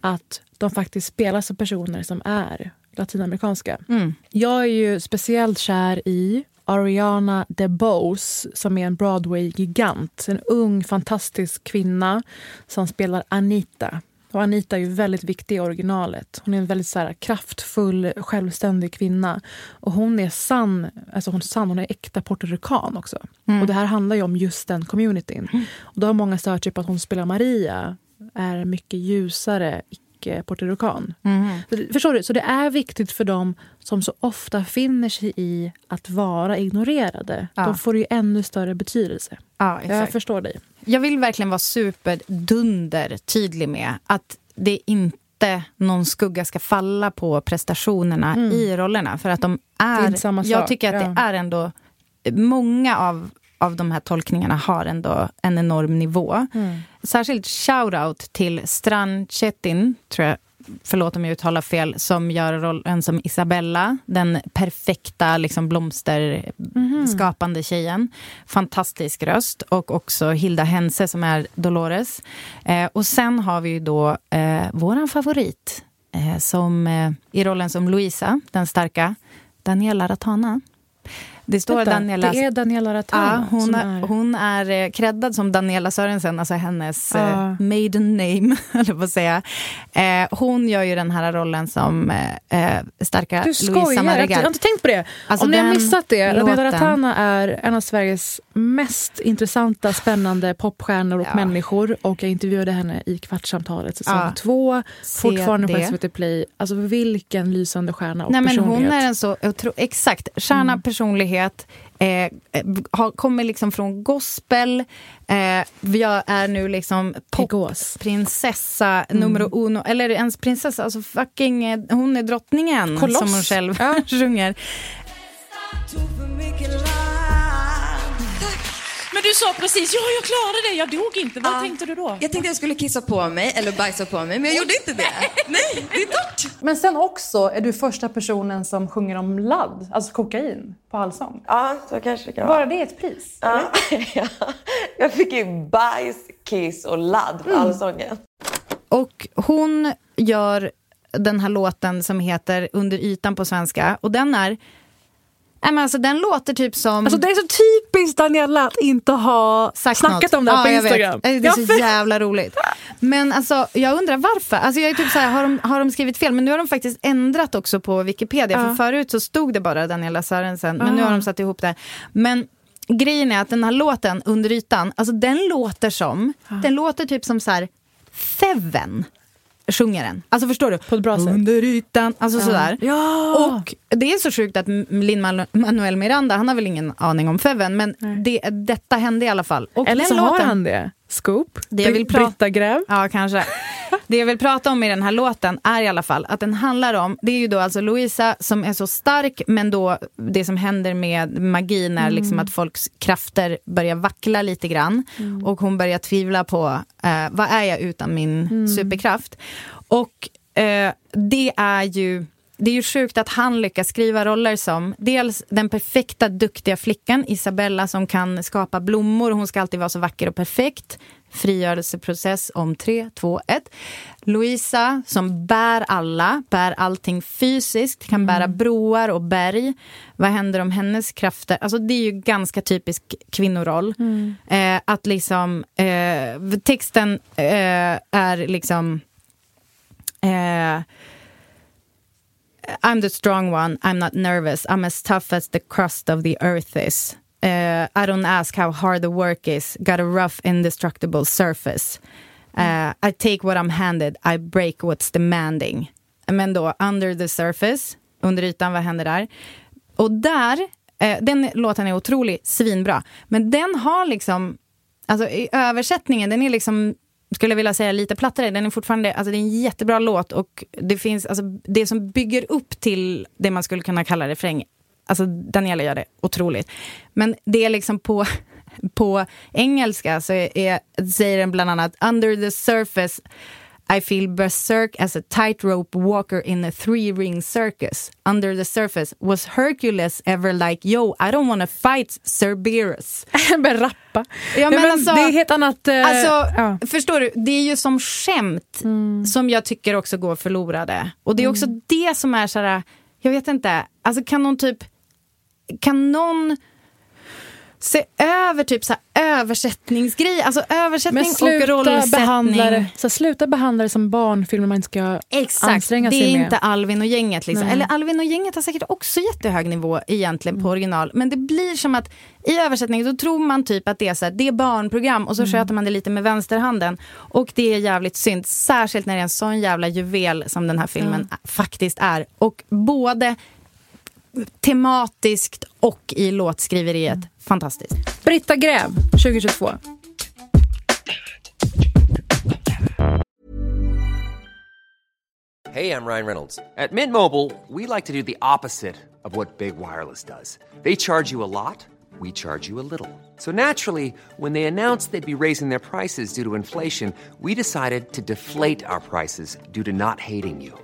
att de faktiskt spelas av personer som är latinamerikanska. Mm. Jag är ju speciellt kär i Ariana DeBose som är en Broadway-gigant. En ung, fantastisk kvinna som spelar Anita. Och Anita är ju väldigt viktig i originalet. Hon är en väldigt så här, kraftfull, självständig kvinna. Och hon är sann, alltså hon är sann, hon är äkta puertorican också. Och det här handlar ju om just den communityn. Och då har många stört sig på att hon spelar Maria, är mycket ljusare, icke-puertorican. Så det- Förstår du? Så det är viktigt för dem som så ofta finner sig i att vara ignorerade. Ja. De får ju ännu större betydelse. Ja, Jag förstår dig. Jag vill verkligen vara superdunder tydlig med att det inte någon skugga ska falla på prestationerna i rollerna. För att de är... Mm. Är jag tycker att ja. det är ändå... Många av, av de här tolkningarna har ändå en enorm nivå. Mm. Särskilt shout-out till Stran Chetin, tror jag förlåt om jag uttalar fel, som gör rollen som Isabella, den perfekta liksom, blomsterskapande tjejen. Fantastisk röst. Och också Hilda Hense som är Dolores. Eh, och sen har vi ju då eh, våran favorit eh, som, eh, i rollen som Louisa, den starka, Daniela Ratana. Det står Vänta, Daniela... det är Daniela Ratana Ja, hon, är, hon är eh, creddad som Daniela Sörensen, alltså hennes Ja. eh, maiden name, *laughs* eller på att säga. Eh, hon gör ju den här rollen som eh, eh, starka Du Louisa skojar, jag har Madrigal. jag har inte tänkt på det. Alltså, Om ni har missat det, Daniela Ratana är en av Sveriges mest intressanta, spännande popstjärnor och Ja. människor. Och jag intervjuade henne i Kvartssamtalet säsong Ja. två. Se Fortfarande på. SVT Play. Alltså vilken lysande stjärna och Nej, men hon personlighet. är en så otro, exakt, stjärna, Mm. personlighet, eh, eh, har, kommer liksom från gospel. Eh, jag är nu liksom popprinsessa Mm. nummer uno, eller ens prinsessa, alltså fucking, eh, hon är drottningen Koloss. som hon själv *laughs* sjunger. Du sa precis, ja jag klarade det, jag dog inte. Vad tänkte du då? Jag tänkte jag skulle kissa på mig eller bajsa på mig, men jag gjorde inte det. Nej, det är torrt. Men sen också är du första personen som sjunger om ladd, alltså kokain, på allsång. Ja, så kanske det kan Bara vara. det är ett pris? Ja. *laughs* ja. Jag fick ju bajs, kiss och ladd på Mm. allsången. Och hon gör den här låten som heter Under ytan på svenska. Och den är... Men alltså, den låter typ som... Alltså det är så typiskt Daniela att inte ha sagt snackat något. om det här Ja, på jag vet. Instagram. Det är Ja, så jävla roligt. Men alltså, jag undrar varför. Alltså, jag är typ så här, har, de, har de skrivit fel? Men nu har de faktiskt ändrat också på Wikipedia. Ja. För förut så stod det bara Daniela Sörensen. Men nu Ah. har de satt ihop det. Men grejen är att den här låten, Under ytan, alltså den låter som, den låter typ som så här, Feven sjunger den. Alltså förstår du? På ett bra sätt. Under ytan, alltså Ja. sådär. Ja. Och det är så sjukt att Lin-Manuel Miranda, han har väl ingen aning om Feven, men det, detta hände i alla fall. Och Eller så har låten- han det. Scoop. Det jag vill prata- Britta Gräv. Ja, kanske. Det jag vill prata om i den här låten är i alla fall att den handlar om, det är ju då alltså Louisa som är så stark, men då det som händer med magin är liksom att folks krafter börjar vackla lite grann. Och hon börjar tvivla på, eh, vad är jag utan min superkraft? Och eh, det är ju det är ju sjukt att han lyckas skriva roller som dels den perfekta, duktiga flickan Isabella som kan skapa blommor. Hon ska alltid vara så vacker och perfekt. Frigörelseprocess om tre, två, ett. Louisa som bär alla, bär allting fysiskt, kan bära broar och berg. Vad händer om hennes krafter? Alltså det är ju ganska typisk kvinnoroll. Eh, att liksom, eh, texten eh, är liksom eh, I'm the strong one, I'm not nervous, I'm as tough as the crust of the earth is. Uh, I don't ask how hard the work is, got a rough, indestructible surface. Uh, I take what I'm handed, I break what's demanding. Men då, under the surface, under ytan, vad händer där? Och där, eh, den låten är otrolig, svinbra. Men den har liksom, alltså i översättningen, den är liksom skulle jag vilja säga lite plattare. Den är fortfarande, alltså det är en jättebra låt och det finns, alltså det som bygger upp till det man skulle kunna kalla refräng, alltså Daniela gör det otroligt. Men det är liksom på, *laughs* på engelska så är, är, säger den bland annat under the surface i feel berserk as a tightrope walker in a three ring circus. Under the surface, was Hercules ever like, yo, I don't wanna fight Cerberus? Men *laughs* rappa. Ja, men men alltså, det är helt annat... eh, Alltså, ja. förstår du? Det är ju som skämt som jag tycker också går förlorade. Och det är också det som är så här, jag vet inte, alltså kan någon typ, kan någon se över typ så här översättningsgrej, alltså översättning Men och rollsättning. behandla, det, så sluta behandla det som barnfilmer man inte ska Exakt, anstränga det sig är med. inte Alvin och gänget. Liksom. Eller Alvin och gänget har säkert också jättehög nivå egentligen Mm. på original. Men det blir som att i översättning då tror man typ att det är så här, det är barnprogram och så Mm. sköter man det lite med vänsterhanden. Och det är jävligt synd, särskilt när det är en sån jävla juvel som den här filmen faktiskt är. Och både tematiskt och i låtskriveriet, fantastiskt. Britta Gräv, 2022. Hej, jag Ryan Reynolds. På Mint Mobile, we like to do the opposite of what Big Wireless does. They charge you a lot, we charge you a little. So naturally, when they announced they'd be raising their prices due to inflation, we decided to deflate our prices due to not hating you.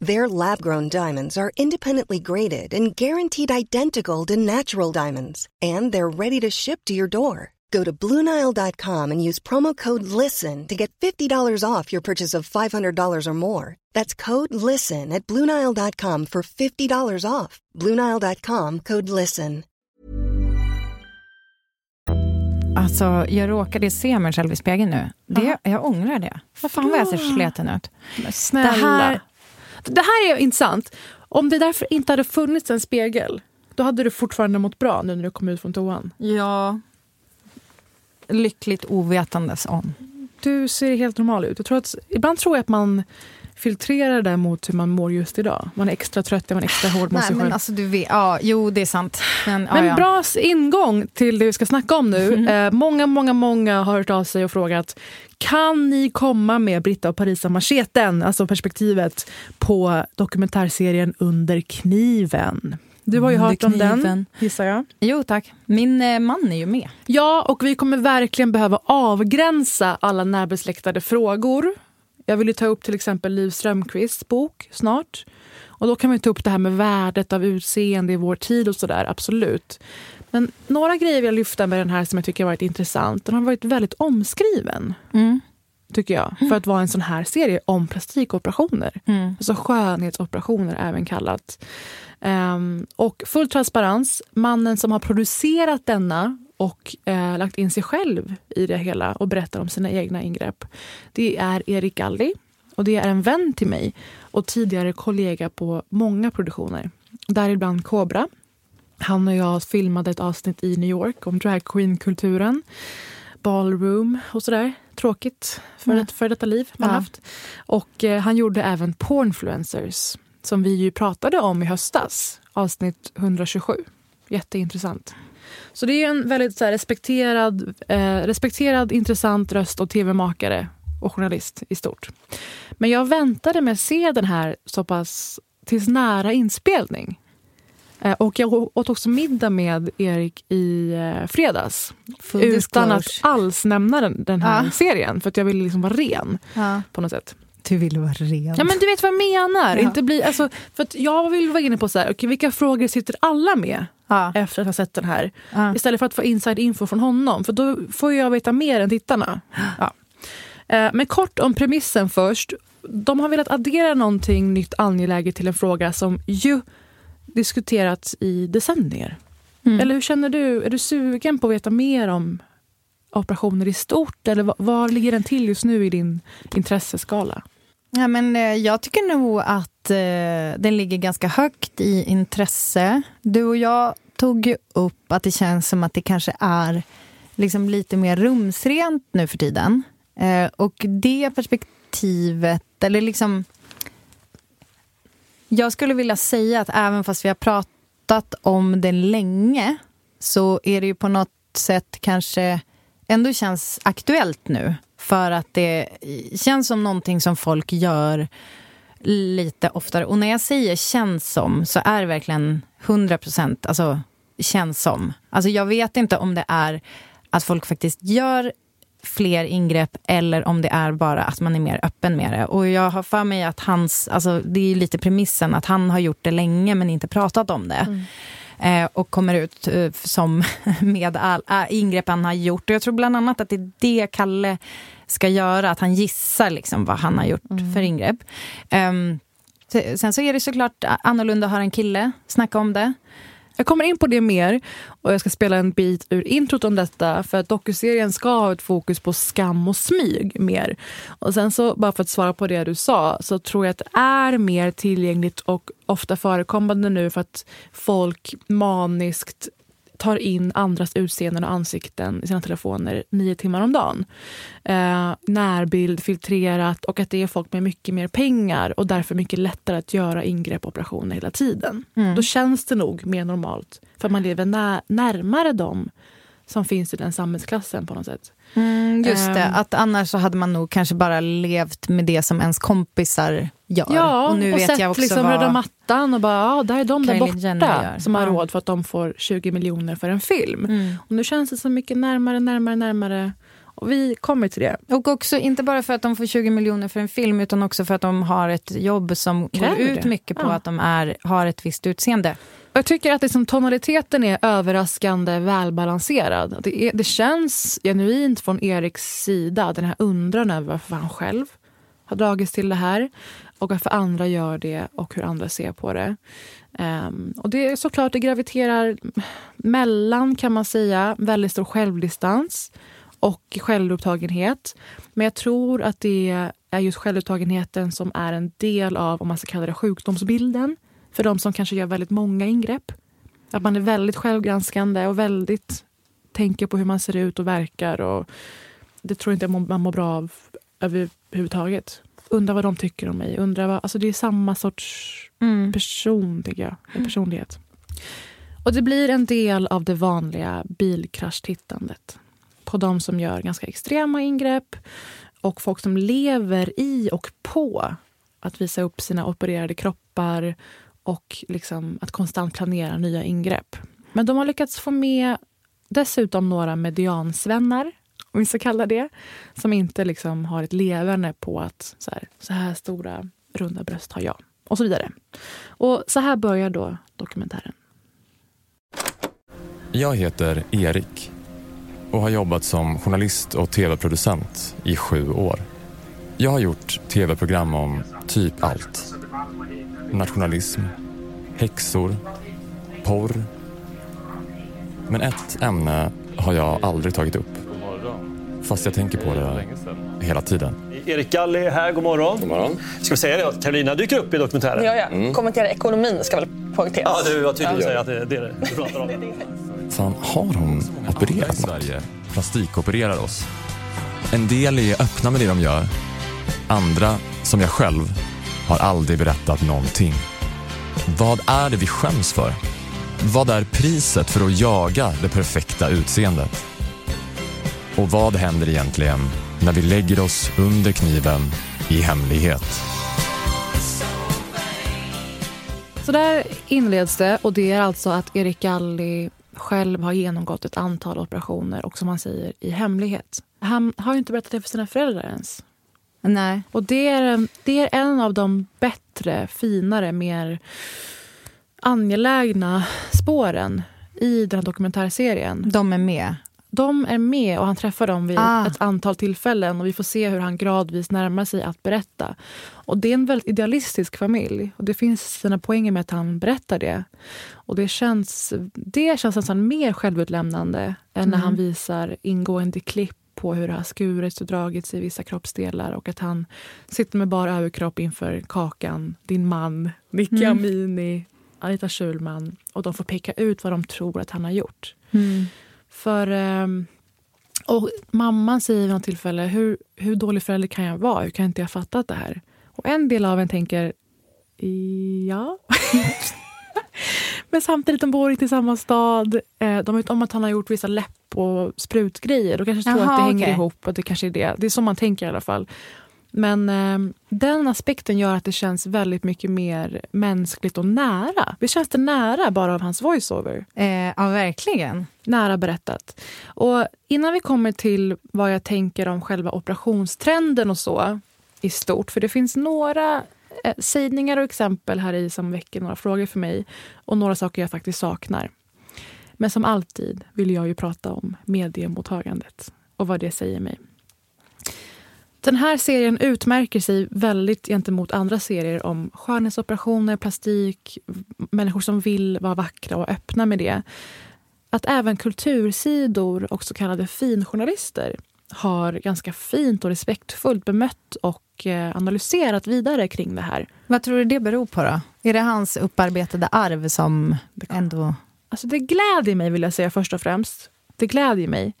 Their lab grown diamonds are independently graded and guaranteed identical to natural diamonds, and they're ready to ship to your door. Go to BlueNile.com and use promo code LISTEN to get $50 off your purchase of $500 or more. That's code LISTEN at BlueNile.com for $50 off. BlueNile.com code LISTEN. Alltså, jag råkade se mig själv i spegeln nu. Det, jag ångrar det. Vad fan vad jag ser sleten ut. Snälla. Det här, det här är intressant. Om det därför inte hade funnits en spegel, då hade du fortfarande mått bra nu när du kom ut från toan. Ja. Lyckligt ovetandes om. Du ser helt normal ut. Jag tror att, ibland tror jag att man filtrerar det mot hur man mår just idag. Man är extra trött, man är extra hård mot Nej, sig men själv. alltså du vet, ja, jo det är sant. Men, ja, Men ja. bra ingång till det vi ska snacka om nu. *laughs* Eh, många, många, många har hört av sig och frågat kan ni komma med Britta och Parisa macheten, alltså perspektivet på dokumentärserien Under kniven? Du har ju hört om den, gissar jag. Jo tack. Min eh, man är ju med. Ja, och vi kommer verkligen behöva avgränsa alla närbesläktade frågor. Jag vill ju ta upp till exempel Liv Strömquists bok snart. Och då kan vi ta upp det här med värdet av utseende i vår tid och sådär, absolut. Men några grejer vill jag lyfta med den här som jag tycker har varit intressant. Den har varit väldigt omskriven. Mm. tycker jag, för att vara en sån här serie om plastikoperationer. Mm. Alltså skönhetsoperationer även kallat. Ehm, och full transparens, mannen som har producerat denna och eh, lagt in sig själv i det hela och berättar om sina egna ingrepp. Det är Erik Galli och det är en vän till mig och tidigare kollega på många produktioner. Däribland Cobra. Han och jag filmade ett avsnitt i New York om dragqueen-kulturen. Ballroom och sådär. Tråkigt för, Mm. ett, för detta liv man Ja. haft. Och eh, han gjorde även Pornfluencers som vi ju pratade om i höstas. Avsnitt 127. Jätteintressant. Så det är en väldigt så här, respekterad, eh, respekterad, intressant röst och tv-makare och journalist i stort. Men jag väntade med att se den här så pass tills nära inspelning. Eh, och jag åt också middag med Erik i eh, fredags. Full utan att disclosure. alls nämna den, den här Ja. serien. För att jag ville liksom vara ren Ja. på något sätt. Du vill vara ren. Ja, men du vet vad jag menar. Ja. Inte bli, alltså, för att jag vill vara inne på så här, okay, vilka frågor sitter alla med efter att ha sett den här. Istället för att få inside info från honom. För då får jag veta mer än tittarna. Ja. Eh, Men kort om premissen först. De har velat addera någonting nytt angeläget till en fråga som ju diskuterats i decennier. Mm. Eller hur känner du? Är du sugen på att veta mer om operationer i stort? Eller var, var ligger den till just nu i din intresseskala? Ja, men, eh, jag tycker nog att eh, den ligger ganska högt i intresse. Du och jag tog ju upp att det känns som att det kanske är liksom lite mer rumsrent nu för tiden. Eh, och det perspektivet, eller liksom... Jag skulle vilja säga att även fast vi har pratat om det länge så är det ju på något sätt kanske ändå känns aktuellt nu. För att det känns som någonting som folk gör lite oftare. Och när jag säger känns som så är det verkligen 100 procent alltså, känns som. Alltså jag vet inte om det är att folk faktiskt gör fler ingrepp eller om det är bara att man är mer öppen med det. Och jag har för mig att hans, alltså det är lite premissen att han har gjort det länge men inte pratat om det. Mm och kommer ut eh, som *laughs* med all, äh, ingrepp han har gjort. Och jag tror bland annat att det är det Kalle ska göra, att han gissar liksom vad han har gjort för ingrepp. Se- sen så är det såklart annorlunda att höra en kille snacka om det. Jag kommer in på det mer och jag ska spela en bit ur introt om detta för att dokuserien ska ha ett fokus på skam och smyg mer. Och sen så, bara för att svara på det du sa, så tror jag att det är mer tillgängligt och ofta förekommande nu för att folk maniskt tar in andras utseenden och ansikten i sina telefoner nio timmar om dagen. Eh, närbild, filtrerat och att det är folk med mycket mer pengar och därför mycket lättare att göra ingrepp och operationer hela tiden. Mm. Då känns det nog mer normalt för man lever nä- närmare dem som finns i den samhällsklassen på något sätt. Mm, just det, Ehm. att annars så hade man nog kanske bara levt med det som ens kompisar gör. Ja, och nu vet sett jag också liksom vad... röda mattan och bara, ja, där är de där Kylie Jenner borta som har Ja. råd för att de får 20 miljoner för en film. Mm. Och nu känns det så mycket närmare, närmare, närmare. Och vi kommer till det. Och också inte bara för att de får 20 miljoner för en film utan också för att de har ett jobb som går Kräver ut det. mycket på Ja. att de är, har ett visst utseende. Jag tycker att liksom, tonaliteten är överraskande välbalanserad. Det, är, det känns genuint från Eriks sida, den här undran över varför han själv har dragits till det här och varför andra gör det och hur andra ser på det. Um, och det är såklart, det graviterar mellan, kan man säga, väldigt stor självdistans och självupptagenhet. Men jag tror att det är just självupptagenheten som är en del av, om man ska kalla det sjukdomsbilden, för de som kanske gör väldigt många ingrepp. Att man är väldigt självgranskande och väldigt tänker på hur man ser ut och verkar. Och det tror jag inte man mår bra av överhuvudtaget. Undrar vad de tycker om mig. Undrar vad, alltså det är samma sorts person, tycker jag. En personlighet. Och det blir en del av det vanliga bilkraschtittandet. På de som gör ganska extrema ingrepp och folk som lever i och på att visa upp sina opererade kroppar och liksom att konstant planera nya ingrepp. Men de har lyckats få med dessutom några mediansvänner, om vi ska kalla det, som inte liksom har ett leverne på att så här, så här stora runda bröst har jag. Och så vidare. Och så här börjar då dokumentären. Jag heter Erik och har jobbat som journalist och tv-producent i sju år. Jag har gjort tv-program om typ allt. Nationalism, häxor, porr. Men ett ämne har jag aldrig tagit upp. Fast jag tänker på det hela tiden. Erik Galli är här, god morgon. God morgon. Ska vi säga det att Carolina dyker upp i dokumentären? Det gör jag. Kommentera ekonomin ska väl poängteras. Ja, du var tydlig att säga att det är det du pratar om. Fan, har hon opererat i Sverige plastikopererar oss? En del är öppna med det de gör. Andra, som jag själv, har aldrig berättat någonting. Vad är det vi skäms för? Vad är priset för att jaga det perfekta utseendet? Och vad händer egentligen när vi lägger oss under kniven i hemlighet? Så där inleds det och det är alltså att Erik Galli själv har genomgått ett antal operationer och som han säger i hemlighet. Han har ju inte berättat det för sina föräldrar ens. Nej. Och det är, det är en av de bättre, finare, mer angelägna spåren i den här dokumentärserien. De är med? De är med och han träffar dem vid Ah. ett antal tillfällen och vi får se hur han gradvis närmar sig att berätta. Och det är en väldigt idealistisk familj och det finns sina poänger med att han berättar det. Och det känns, det känns nästan mer självutlämnande än när Mm. han visar ingående klipp på hur det har skurits och dragits i vissa kroppsdelar och att han sitter med bara överkropp inför Kakan, din man, Nicky Mm. Amini, Anita Schulman och de får peka ut vad de tror att han har gjort. Mm. För... ehm, och mamman säger vid något tillfälle, hur, hur dålig förälder kan jag vara? Hur kan inte jag fatta det här? Och en del av en tänker, ja. *laughs* Men samtidigt, de bor inte i samma stad. Eh, De vet om att han har gjort vissa läpp och sprutgrejer. De kanske tror att det hänger ihop. Och det kanske är det. Det är så man tänker i alla fall. Men eh, den aspekten gör att det känns väldigt mycket mer mänskligt och nära. Det känns det nära bara av hans voiceover. Eh, ja, verkligen. Nära berättat. Och innan vi kommer till vad jag tänker om själva operationstrenden och så i stort, för det finns några eh, sägningar och exempel här i som väcker några frågor för mig och några saker jag faktiskt saknar. Men som alltid vill jag ju prata om mediemottagandet och vad det säger mig. Den här serien utmärker sig väldigt gentemot andra serier om skönhetsoperationer, plastik, människor som vill vara vackra och öppna med det. Att även kultursidor och så kallade finjournalister har ganska fint och respektfullt bemött och eh, analyserat vidare kring det här. Vad tror du det beror på då? Är det hans upparbetade arv som ändå... Alltså det glädjer mig vill jag säga först och främst. Det glädjer mig.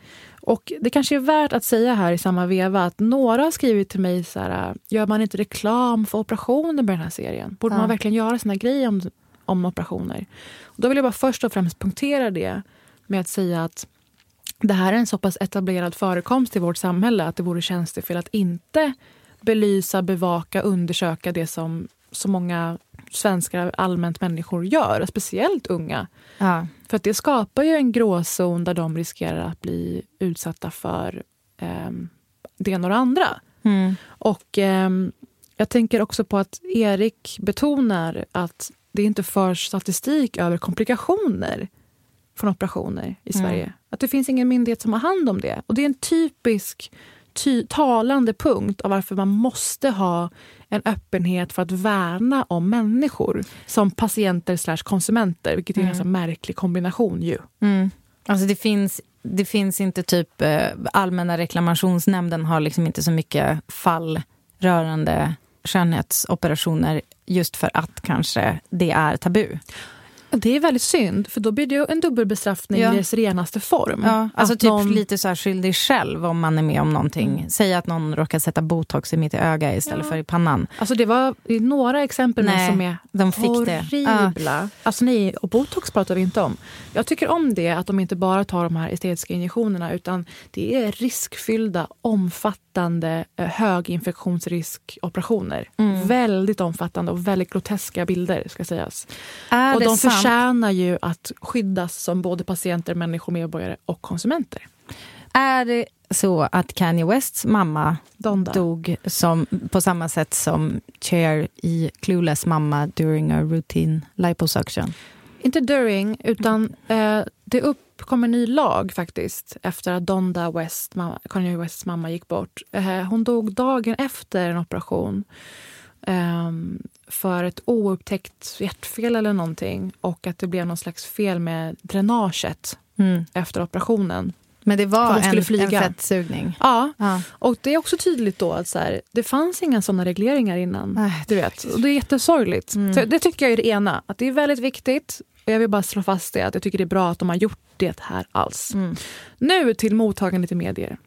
Och det kanske är värt att säga här i samma veva att några har skrivit till mig så här, gör man inte reklam för operationer med den här serien? Borde Ja. man verkligen göra sina grejer om, om operationer? Och då vill jag bara först och främst punktera det med att säga att det här är en så pass etablerad förekomst i vårt samhälle att det vore tjänstefel att inte belysa, bevaka, undersöka det som så många svenskar, allmänt människor gör, speciellt unga. Ja. För att det skapar ju en gråzon där de riskerar att bli utsatta för ehm, det ena och det andra. Mm. Och ehm, jag tänker också på att Erik betonar att det inte förs statistik över komplikationer från operationer i Mm. Sverige. Att det finns ingen myndighet som har hand om det. Och det är en typisk ty talande punkt av varför man måste ha en öppenhet för att värna om människor som patienter slash konsumenter, vilket är en Mm. ganska märklig kombination ju. Mm. Alltså det finns, det finns inte typ... Eh, Allmänna reklamationsnämnden har liksom inte så mycket fall rörande skönhetsoperationer just för att kanske det är tabu. Det är väldigt synd, för då blir det ju en dubbelbestraffning Ja. i dess renaste form. Ja, alltså typ någon- lite så här skyldig själv om man är med om någonting. Säg att någon råkar sätta botox i mitt öga istället Ja. för i pannan. Alltså det var det är några exempel Nej, som är de fick det. horribla. Alltså nej, och botox pratar vi inte om. Jag tycker om det, att de inte bara tar de här estetiska injektionerna utan det är riskfyllda, omfattande, eh, höginfektionsriskoperationer. Mm. Väldigt omfattande och väldigt groteska bilder ska sägas. Är och de sant? förtjänar ju att skyddas som både patienter, människor, medborgare och konsumenter. Är det så att Kanye Wests mamma Donda. dog som, på samma sätt som Cher i Clueless mamma during a routine liposuction? Inte during, utan eh, det uppkom en ny lag faktiskt efter att Donda West, mamma, Kanye Wests mamma gick bort. Eh, hon dog dagen efter en operation eh, för ett oupptäckt hjärtfel eller någonting och att det blev någon slags fel med dränaget Mm. efter operationen. Men det var skulle en, flyga. en fettsugning. Ja. Ja. och det är också tydligt då att så här, det fanns inga såna regleringar innan. Nej, du vet. Och det är jättesorgligt. Mm. Så det tycker jag är det ena. Att det är väldigt viktigt. Och jag vill bara slå fast det, att jag tycker det är bra att de har gjort det här alls. Mm. Nu till mottagandet i medier.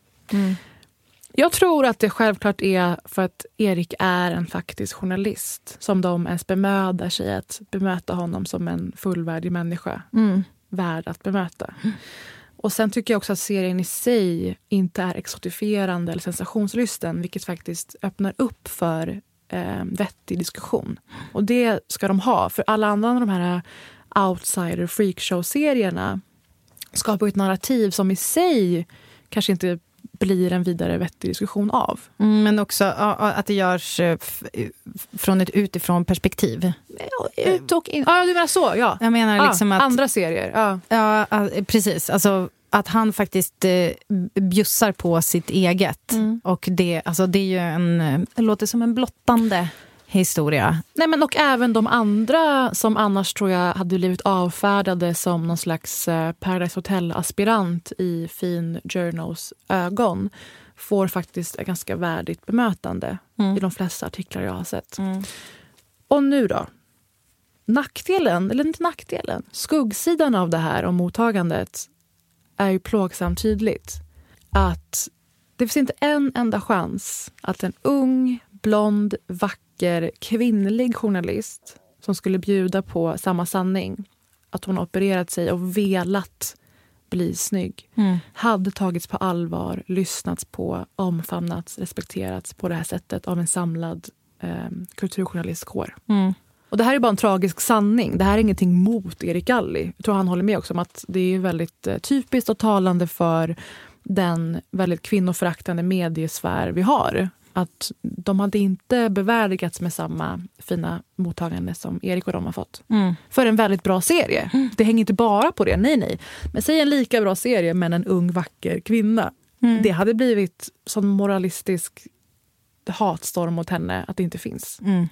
Jag tror att det självklart är för att Erik är en faktisk journalist som de ens bemödar sig att bemöta honom som en fullvärdig människa. Mm. Värd att bemöta. Och Sen tycker jag också att serien i sig inte är exotifierande eller sensationslysten vilket faktiskt öppnar upp för eh, vettig diskussion. Och det ska de ha, för alla andra av de här outsider freakshow-serierna skapar ju ett narrativ som i sig kanske inte blir en vidare vettig diskussion av. Mm, men också att det görs eh, f- från ett utifrån perspektiv. Ut och in. Ja, du menar så. Ja. Jag menar Ja, liksom att... Andra serier. Ja. Ja, precis. Alltså, att han faktiskt eh, bjussar på sitt eget. Mm. Och det, alltså, det är ju en... eh, Det låter som en blottande historia. Nej, men och även de andra som annars tror jag hade blivit avfärdade som någon slags eh, Paradise Hotel-aspirant i Fin Journos ögon får faktiskt ett ganska värdigt bemötande Mm. i de flesta artiklar jag har sett. Och nu då? Nackdelen, eller inte nackdelen, skuggsidan av det här om mottagandet är ju plågsamt tydligt. Att det finns inte en enda chans att en ung, blond, vacker, kvinnlig journalist som skulle bjuda på samma sanning, att hon opererat sig och velat bli snygg, Mm. hade tagits på allvar, lyssnats på, omfamnats, respekterats på det här sättet av en samlad eh, kulturjournalistkår. Mm. Och det här är bara en tragisk sanning. Det här är ingenting mot Erik Galli. Jag tror han håller med också om att det är väldigt eh, typiskt och talande för den väldigt kvinnoföraktande mediesfär vi har. Att de hade inte bevärdigats med samma fina mottagande som Erik och de har fått. Mm. För en väldigt bra serie. Det hänger inte bara på det, nej nej. Men säg en lika bra serie men en ung vacker kvinna. Mm. Det hade blivit sån moralistisk hatstorm mot henne att det inte finns. Mm.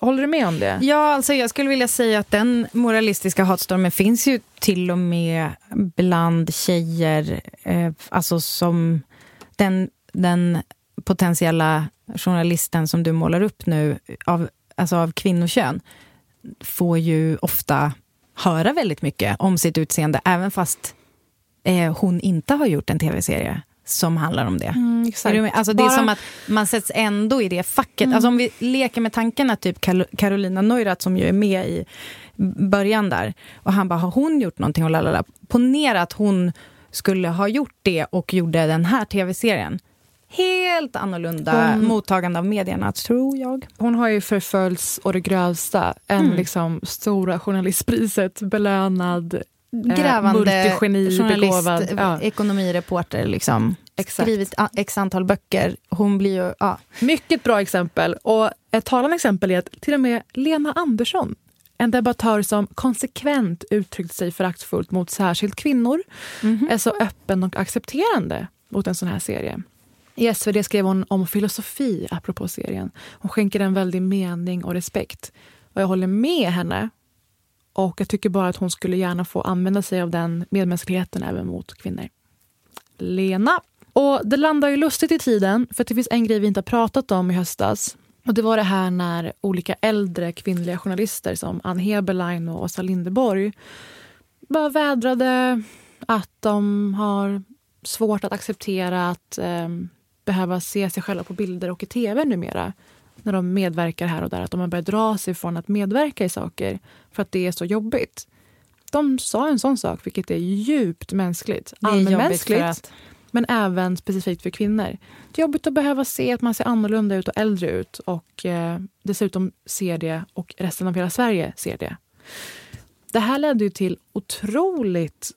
Håller du med om det? Ja, alltså jag skulle vilja säga att den moralistiska hatstormen finns ju till och med bland tjejer. Eh, alltså som den, den potentiella journalisten som du målar upp nu av, alltså av kvinnokön får ju ofta höra väldigt mycket om sitt utseende även fast eh, hon inte har gjort en tv-serie som handlar om det. Mm? Alltså det är Bara- som att man sätts ändå i det facket. Alltså om vi leker med tanken att typ Carolina Neurath som ju är med i början där och han bara, har hon gjort någonting? Och lalala. Ponera att hon skulle ha gjort det och gjorde den här tv-serien. Helt annorlunda Hon- mottagande av medierna, tror jag. Hon har ju förföljts å det grövsta. En Mm. liksom stora journalistpriset belönad eh, Grävande multigeni, journalist. Ja. ekonomireporter, liksom. Exakt. skrivit x antal böcker. Hon blir ju... Ja. Mycket bra exempel. Och ett talande exempel är att till och med Lena Andersson, en debattör som konsekvent uttryckt sig föraktfullt mot särskilt kvinnor, är så öppen och accepterande mot en sån här serie. I SvD skrev hon om filosofi apropå serien. Hon skänker en väldig mening och respekt. Och jag håller med henne. Och jag tycker bara att hon skulle gärna få använda sig av den medmänskligheten även mot kvinnor. Lena. Och det landar ju lustigt i tiden, för att det finns en grej vi inte har pratat om i höstas. Och Det var det här när olika äldre kvinnliga journalister som Ann Heberlein och Åsa Linderborg bara vädrade att de har svårt att acceptera att eh, behöva se sig själva på bilder och i tv numera. När de medverkar här och där. Att de har börjat dra sig från att medverka i saker för att det är så jobbigt. De sa en sån sak, vilket är djupt mänskligt. Allmänmänskligt, att- men även specifikt för kvinnor. Det är jobbigt att behöva se att man ser annorlunda ut och äldre ut och eh, dessutom ser det och resten av hela Sverige ser det. Det här ledde ju till otroligt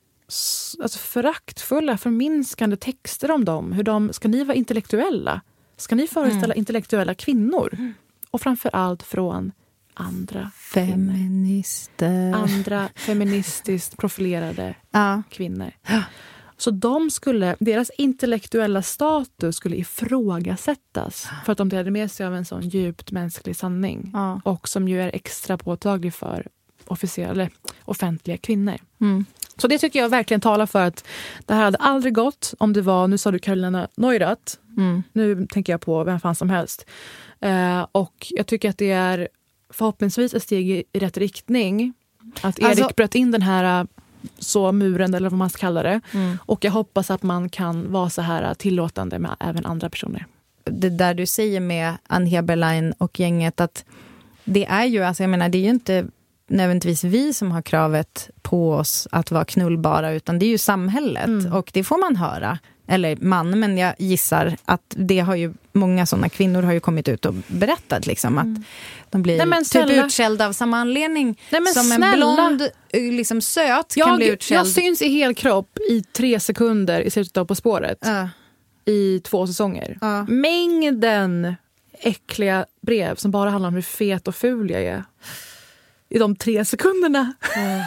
alltså föraktfulla, förminskande texter om dem. Hur de, ska ni vara intellektuella? Ska ni föreställa Mm. intellektuella kvinnor? Och framför allt från andra Feminister. andra feministiskt profilerade Ja. kvinnor. Så de skulle, deras intellektuella status skulle ifrågasättas för att de delade med sig av en sån djupt mänsklig sanning. Och som ju är extra påtaglig för officiella, offentliga kvinnor. Mm. Så det tycker jag verkligen talar för att det här hade aldrig gått om det var, nu sa du Carolina Neurath, Mm. nu tänker jag på vem fan som helst. Eh, och jag tycker att det är förhoppningsvis ett steg i, i rätt riktning. Att Erik Alltså- bröt in den här eh, så muren, eller vad man ska kalla det. Mm. Och jag hoppas att man kan vara så här tillåtande med även andra personer. det där du säger med Ann Heberlein och gänget, att det är ju, alltså jag menar, det är ju inte nödvändigtvis vi som har kravet på oss att vara knullbara, utan det är ju samhället. Och det får man höra. Eller man, men jag gissar att det har ju många sådana kvinnor har ju kommit ut och berättat liksom att de blir Nej, men typ utskällda av samma anledning Nej, men som en snälla. blond, eh, liksom söt kan Jag, bli jag utskälld. syns i hel kropp i tre sekunder i slutet av På spåret. Ja. I två säsonger. Ja. Mängden äckliga brev som bara handlar om hur fet och ful jag är. I de tre sekunderna.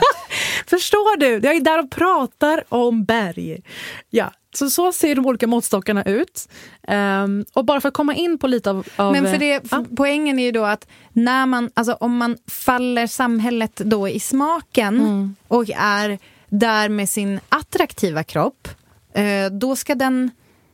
*laughs* Förstår du? Jag är där och pratar om berg. Ja, så, så ser de olika måttstockarna ut. Ehm, och bara för att komma in på lite av... av Men för det, för Poängen är ju då att när man, alltså om man faller samhället då i smaken Mm. och är där med sin attraktiva kropp, eh, då ska den...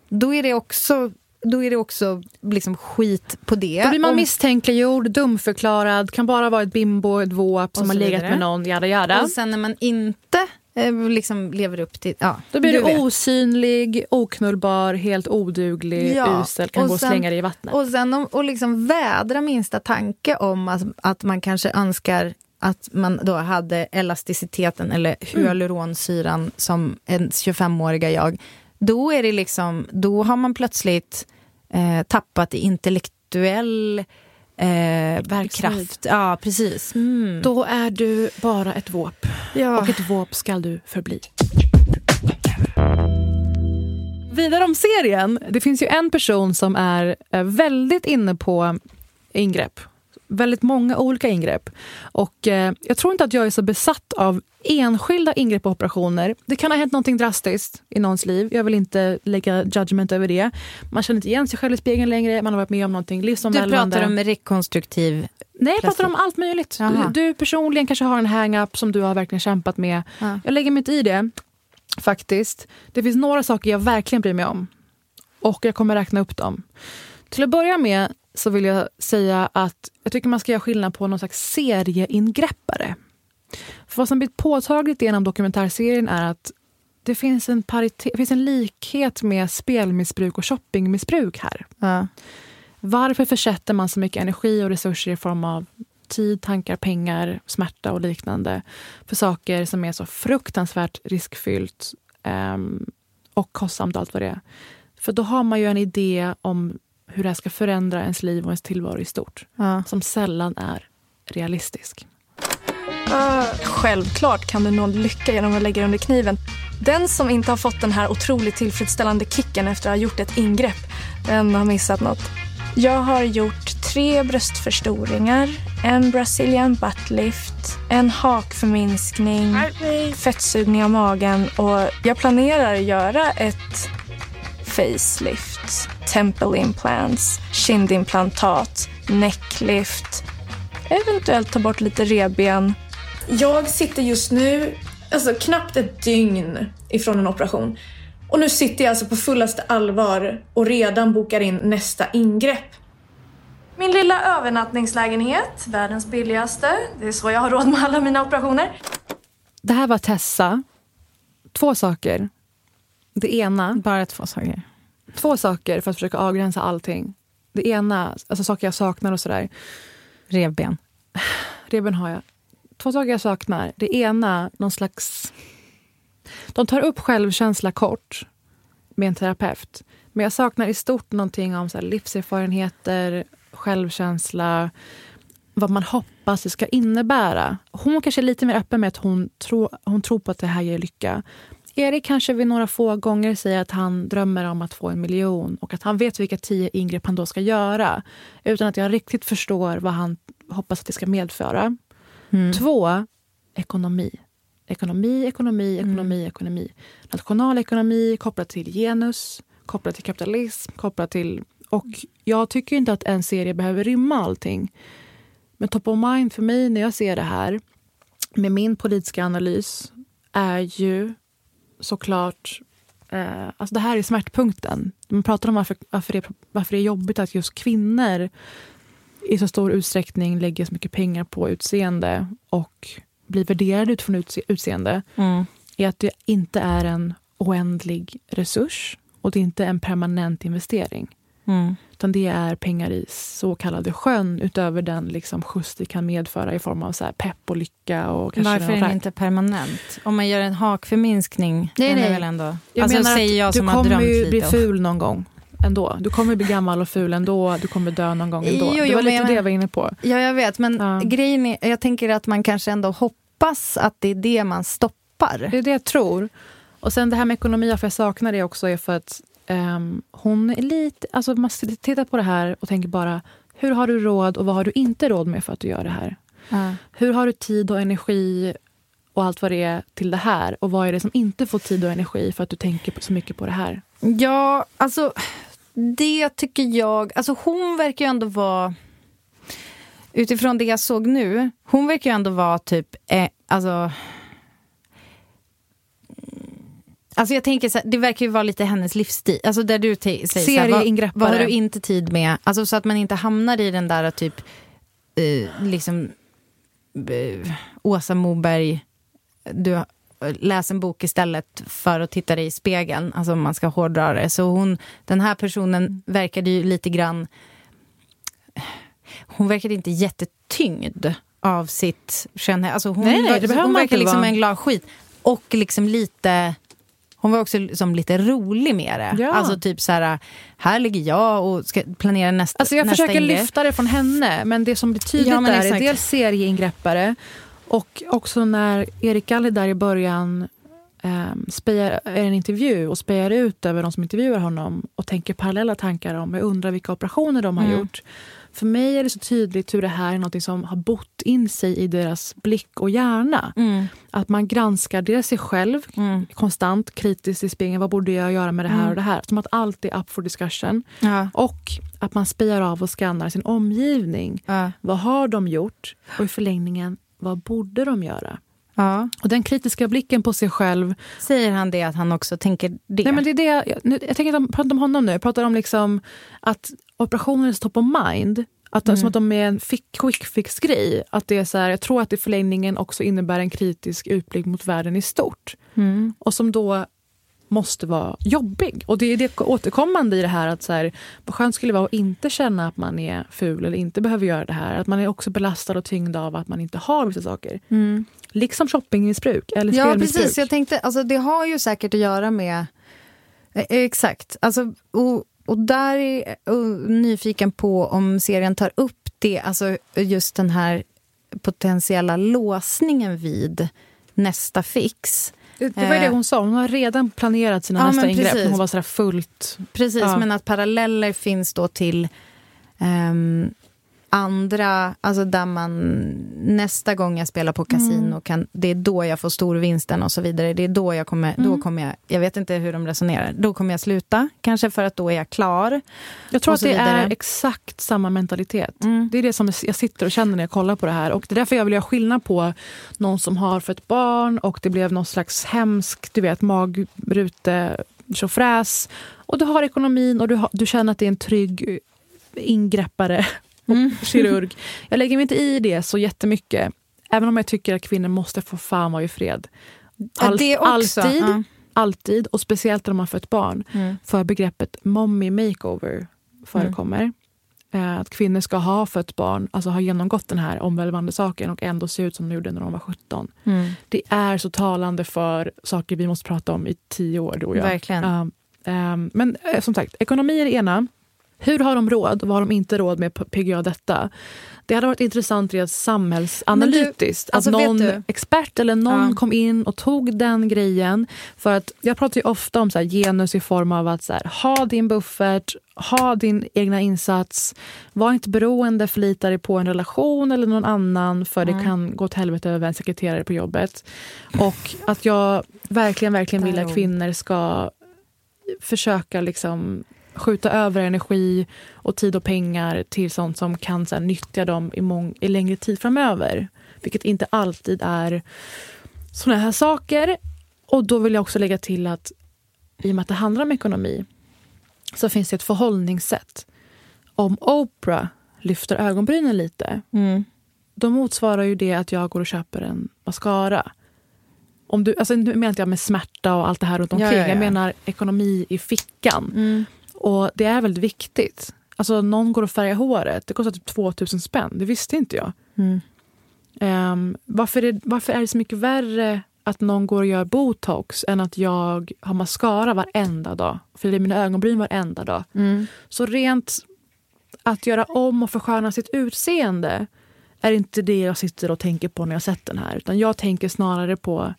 Då är det också, då är det också liksom skit på det. Då blir man Om- misstänkliggjord, dumförklarad, kan bara vara ett bimbo, ett våp som har legat med någon, jada jada. Och sen när man inte eh, liksom lever upp till... Ja, Då blir du, vet. osynlig, oknullbar, helt oduglig, Ja, usel, kan och gå och slänga dig i vattnet. Och sen och liksom vädra minsta tanke om att, att man kanske önskar att man då hade elasticiteten eller hyaluronsyran som en 25-åriga jag. Då är det liksom, då har man plötsligt eh, tappat i intellektuell eh, kraft. Ja, precis. Mm. Då är du bara ett våp. Ja. Och ett våp skall du förbli. Vidare om serien. Det finns ju en person som är eh, väldigt inne på ingrepp. Väldigt många olika ingrepp. Och eh, Jag tror inte att jag är så besatt av enskilda ingrepp och operationer. Det kan ha hänt någonting drastiskt i någons liv. Jag vill inte lägga judgment över det. Man känner inte igen sig själv i spegeln längre. Man har varit med om någonting Du livsomvälvande. pratar om rekonstruktiv... Nej, jag pratar om allt möjligt. Jaha. Du personligen kanske har en hang-up som du har verkligen kämpat med. Jag lägger mig inte i det, faktiskt. Det finns några saker jag verkligen bryr mig om. Och jag kommer räkna upp dem. Till att börja med så vill jag säga att jag tycker man ska göra skillnad på någon slags serieingreppare. För vad som blir påtagligt genom dokumentärserien är att det finns en, paritet, finns en likhet med spelmissbruk och shoppingmissbruk här. Ja. Varför försätter man så mycket energi och resurser i form av tid, tankar, pengar, smärta och liknande för saker som är så fruktansvärt riskfyllt ehm, och kostsamt allt vad det är. För då har man ju en idé om hur det här ska förändra ens liv och ens tillvaro i stort. Ja. Som sällan är realistisk. Självklart kan du nå lycka genom att lägga dig under kniven. Den som inte har fått den här otroligt tillfredsställande kicken efter att ha gjort ett ingrepp, den har missat något. Jag har gjort tre bröstförstoringar, en brazilian butt lift, en hakförminskning, fettsugning av magen och jag planerar att göra ett facelift, temple implants, kindimplantat, necklift, eventuellt ta bort lite revben. Jag sitter just nu, alltså knappt ett dygn ifrån en operation. Och nu sitter jag alltså på fullaste allvar och redan bokar in nästa ingrepp. Min lilla övernattningslägenhet, världens billigaste. Det är så jag har råd med alla mina operationer. Det här var Tessa. Två saker. Det ena... Bara två saker. Två saker för att försöka avgränsa allting. Det ena, alltså saker jag saknar och sådär. Revben. Revben har jag. Två saker jag saknar. Det ena, någon slags... De tar upp självkänsla kort med en terapeut. Men jag saknar i stort någonting om så livserfarenheter, självkänsla, vad man hoppas det ska innebära. Hon kanske är lite mer öppen med att hon, tror hon tror på att det här ger lycka. Erik kanske vid några få gånger säger att han drömmer om att få en miljon och att han vet vilka tio ingrepp han då ska göra utan att jag riktigt förstår vad han, hoppas att det ska medföra. Mm. Två, ekonomi. Ekonomi, ekonomi, ekonomi, Mm. ekonomi. Nationalekonomi kopplat till genus, kopplat till kapitalism, kopplat till... Och jag tycker inte att en serie behöver rymma allting. Men top of mind för mig när jag ser det här med min politiska analys är ju såklart... Eh, alltså det här är smärtpunkten. Man pratar om varför, varför, det, varför det är jobbigt att just kvinnor i så stor utsträckning lägger så mycket pengar på utseende och blir värderade utifrån utse, utseende Mm. är att det inte är en oändlig resurs och det är inte en permanent investering. Mm. Utan det är pengar i så kallade sjön utöver den liksom skjuts det kan medföra i form av så pepp och lycka. Och kanske Varför är den inte permanent? Om man gör en hakförminskning, Nej, den är nej. väl ändå... Jag alltså menar säger jag du som har kommer drömt lite bli om- ful någon gång ändå. Du kommer bli gammal och ful ändå. Du kommer dö någon gång ändå. Jo, det jo, var lite men- det jag var inne på. Ja, jag vet. Men grejen är, jag tänker att man kanske ändå hoppas att det är det man stoppar. Det är det jag tror. Och sen det här med ekonomi, varför jag saknar det också är för att ehm, hon är lite... Alltså man tittar på det här och tänker bara, hur har du råd och vad har du inte råd med för att du gör det här? Ja. Hur har du tid och energi och allt vad det är till det här? Och vad är det som inte får tid och energi för att du tänker så mycket på det här? Ja, alltså det tycker jag... Alltså hon verkar ju ändå vara... Utifrån det jag såg nu, hon verkar ju ändå vara typ... Eh, alltså... Alltså jag tänker så här, det verkar ju vara lite hennes livsstil. Alltså där du säger här, vad, Serieingreppare. vad har du inte tid med? Alltså så att man inte hamnar i den där typ... Eh, liksom... Eh, Åsa Moberg, du läs en bok istället för att titta dig i spegeln, alltså om man ska hårdra det. Så hon, den här personen verkade ju lite grann... Hon verkade inte jättetyngd av sitt skönhet. Alltså hon, Nej, var- hon inte liksom vara. en glad skit. Och liksom lite... Hon var också liksom lite rolig med det. Ja. Alltså typ så här, här ligger jag och ska planera nästa Alltså jag nästa försöker ingrepp. lyfta det från henne, men det som blir tydligt Ja, där är dels serieingreppare och också när Erik Galli där i början um, spejar, är en intervju och spejar ut över de som intervjuar honom och tänker parallella tankar om, jag undrar vilka operationer de har Mm. gjort. För mig är det så tydligt hur det här är något som har bott in sig i deras blick och hjärna. Mm. Att man granskar dels sig själv konstant, kritiskt i spegeln. Vad borde jag göra med det här Mm. och det här? Som att allt är up for discussion. Ja. Och att man spejar av och skannar sin omgivning. Vad har de gjort? Och i förlängningen, vad borde de göra? Ja. Och den kritiska blicken på sig själv. Säger han det att han också tänker det? Nej, men det är det jag, nu, jag tänker inte prata om honom nu. Jag pratar om liksom att operationen är top of mind. Att, Mm. Som att de är en fick, quick fix-grej. Att det är så här, jag tror att det i förlängningen också innebär en kritisk utblick mot världen i stort. Mm. Och som då måste vara jobbig. Och det är det återkommande i det här att så här, vad skönt skulle det vara att inte känna att man är ful eller inte behöver göra det här. Att man är också belastad och tyngd av att man inte har vissa saker. Mm. Liksom shoppingmissbruk eller Ja, precis. Jag tänkte, alltså, det har ju säkert att göra med... Eh, exakt. Alltså, och, och där är jag nyfiken på om serien tar upp det, alltså just den här potentiella låsningen vid nästa fix. Det, det var ju det Eh, hon sa. Hon har redan planerat sina Ja, nästa ingrepp. Hon var sådär fullt... Precis, Ja. men att paralleller finns då till ehm, andra, alltså där man nästa gång jag spelar på kasino, Mm. kan, det är då jag får storvinsten och så vidare. Det är då jag kommer, då Mm. kommer jag, jag vet inte hur de resonerar, då kommer jag sluta, kanske för att då är jag klar. Jag tror att det vidare. är exakt samma mentalitet. Mm. Det är det som jag sitter och känner när jag kollar på det här. Och Det är därför jag vill göra skillnad på någon som har fött barn och det blev någon slags hemsk du vet, magrute tjofräs. Och du har ekonomin och du, har, du känner att det är en trygg ingreppare och Mm. kirurg. Jag lägger mig inte i det så jättemycket. Även om jag tycker att kvinnor måste få fan vara i fred. Ja, det också, alltid, ja. alltid, och speciellt när de har fött barn. Mm. För begreppet mommy makeover förekommer. Eh, Att kvinnor ska ha fött barn, alltså ha genomgått den här omvälvande saken och ändå se ut som de gjorde när de var 17. Mm. Det är så talande för saker vi måste prata om i tio år, du och jag. Verkligen. Ja, ehm, men eh, som sagt, ekonomi är det ena. Hur har de råd och vad har de inte råd med på PGA detta? Det hade varit intressant rent samhällsanalytiskt. alltså, att någon du- expert eller någon Ja. kom in och tog den grejen. För att Jag pratar ju ofta om så här, genus i form av att så här, ha din buffert, ha din egna insats. Var inte beroende, förlita dig på en relation eller någon annan för det Nej. kan gå åt helvete över en sekreterare på jobbet. Och att jag verkligen, verkligen vill att kvinnor ska försöka liksom skjuta över energi och tid och pengar till sånt som kan så här, nyttja dem i, mång- i längre tid framöver. Vilket inte alltid är såna här saker. Och då vill jag också lägga till att i och med att det handlar om ekonomi så finns det ett förhållningssätt. Om Oprah lyfter ögonbrynen lite Mm. då motsvarar ju det att jag går och köper en mascara. Om du, alltså, nu menar inte jag med smärta och allt det här runt omkring. Ja, ja, ja. Jag menar ekonomi i fickan. Mm. Och det är väldigt viktigt. Alltså någon går och färgar håret. Det kostar typ 2000 spänn. Det visste inte jag. Mm. Ehm, varför, är, varför är det så mycket värre att någon går och gör botox än att jag har mascara varenda dag? Fyller i mina ögonbryn varenda dag. Mm. Så rent att göra om och försköna sitt utseende är inte det jag sitter och tänker på när jag sett den här. Utan jag tänker snarare på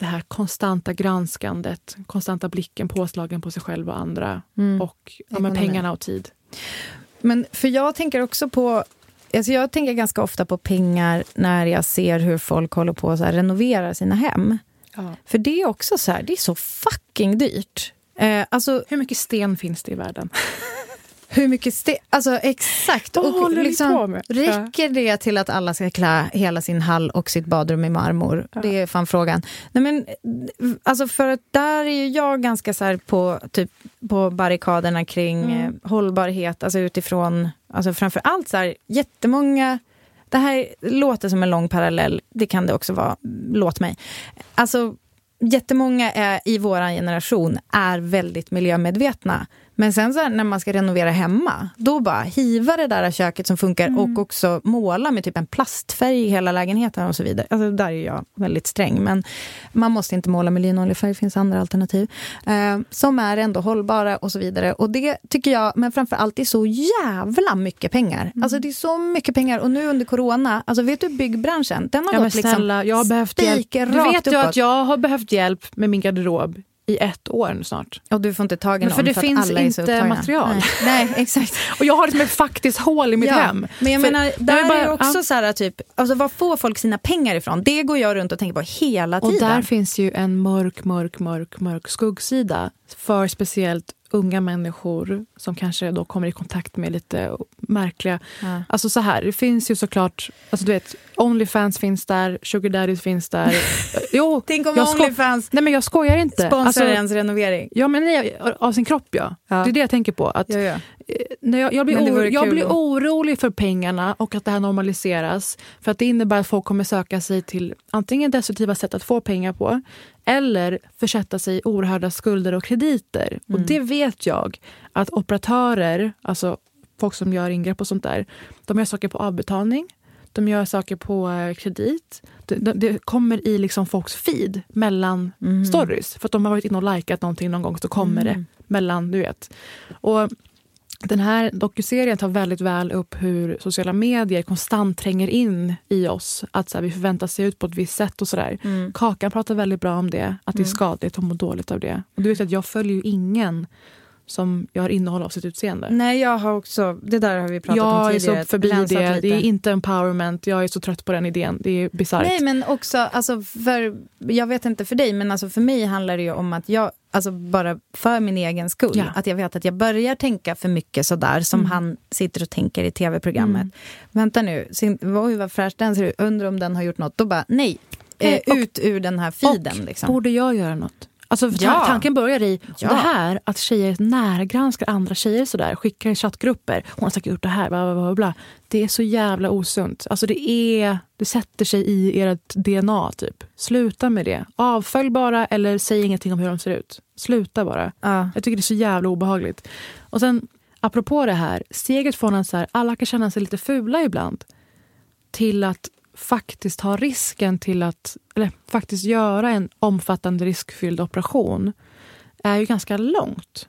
det här konstanta granskandet, konstanta blicken påslagen på sig själv och andra Mm. och ja, men pengarna och tid. Men för jag tänker också på... Alltså jag tänker ganska ofta på pengar när jag ser hur folk håller på att renovera sina hem. Ja. För det är också så här, det är så fucking dyrt. Eh, alltså, Hur mycket sten finns det i världen? *laughs* hur mycket sten... Alltså exakt. Vad Och håller liksom, på med? Räcker det till att alla ska klä hela sin hall och sitt badrum i marmor? Det är fan frågan. Nej, men, alltså för att där är ju jag ganska så på, typ, på barrikaderna kring Mm. eh, hållbarhet, alltså utifrån, alltså framför allt så här, jättemånga det här låter som en lång parallell, det kan det också vara, låt mig. Alltså, jättemånga är, i vår generation är väldigt miljömedvetna. Men sen så här, när man ska renovera hemma, då bara hiva det där köket som funkar och också måla med typ en plastfärg i hela lägenheten och så vidare. Alltså, där är jag väldigt sträng. Men man måste inte måla med linoljefärg, det finns andra alternativ. Eh, som är ändå hållbara och så vidare. Och det tycker jag, men framför allt, det är så jävla mycket pengar. Alltså det är så mycket pengar. Och nu under corona, alltså vet du byggbranschen, den har Ja, gått liksom snälla, jag har behövt hjälp. Du vet ju att jag har behövt hjälp med min garderob i ett år snart. Och du får inte tag i någon för det att finns alla inte upptagna. material. Nej, *laughs* nej exakt. Och jag har liksom ett faktiskt hål i mitt Ja, hem. Men jag För- menar, där men bara- är det också ja. så här typ, alltså var får folk sina pengar ifrån? Det går jag runt och tänker på hela Och tiden. där finns ju en mörk, mörk, mörk, mörk skuggsida för speciellt unga människor som kanske då kommer i kontakt med lite märkliga... Ja. Alltså så här, det finns ju såklart... Alltså du vet, Onlyfans finns där, Sugar Daddies finns där. *laughs* jo, Tänk om sko- Onlyfans Nej men jag skojar inte. sponsrar Alltså, ens renovering. Ja, men nej, av sin kropp ja. Ja. Det är det jag tänker på. Att, Ja, när jag, jag, blir oro, jag blir orolig för pengarna och att det här normaliseras. För att det innebär att folk kommer söka sig till antingen destruktiva sätt att få pengar på eller försätta sig i oerhörda skulder och krediter. Och Mm. det vet jag att operatörer, alltså folk som gör ingrepp och sånt där, de gör saker på avbetalning. De gör saker på eh, kredit. Det, det, det kommer i liksom folks feed mellan Mm. stories. För att de har varit inne och likat någonting någon gång så kommer Mm. det mellan, du vet. Och den här dokuserien tar väldigt väl upp hur sociala medier konstant tränger in i oss. Att så här, vi förväntas se ut på ett visst sätt och sådär. Mm. Kakan pratar väldigt bra om det, att det är Mm. skadligt och mår dåligt av det. Och du vet att jag följer ju ingen som gör innehåll av sitt utseende. Nej, jag har också, det där har vi pratat om jag är tidigare. så förbi det. lite. Det är inte empowerment. Jag är så trött på den idén. Det är bisarrt. Nej, men också, alltså för, jag vet inte för dig, men alltså för mig handlar det ju om att jag, alltså bara för min egen skull, Ja. att jag vet att jag börjar tänka för mycket sådär som Mm. han sitter och tänker i tv-programmet. Mm. Vänta nu, sin, oj vad fräsch den ser ut, undrar om den har gjort något. Då bara, nej, eh, och- ut ur den här feeden. Och Liksom. borde jag göra något? Alltså, Ja. ta- Tanken börjar i Ja. det här att tjejer närgranskar andra tjejer sådär, skickar i chattgrupper. Hon har säkert gjort det här, bla, bla, bla, bla. Det är så jävla osunt. Alltså det, är, det sätter sig i ert DNA. typ. Sluta med det. Avfölj bara eller säg ingenting om hur de ser ut. Sluta bara. Ja. Jag tycker det är så jävla obehagligt. Och sen, apropå det här, steget från att så här, alla kan känna sig lite fula ibland till att faktiskt ha risken till att, eller faktiskt göra en omfattande riskfylld operation är ju ganska långt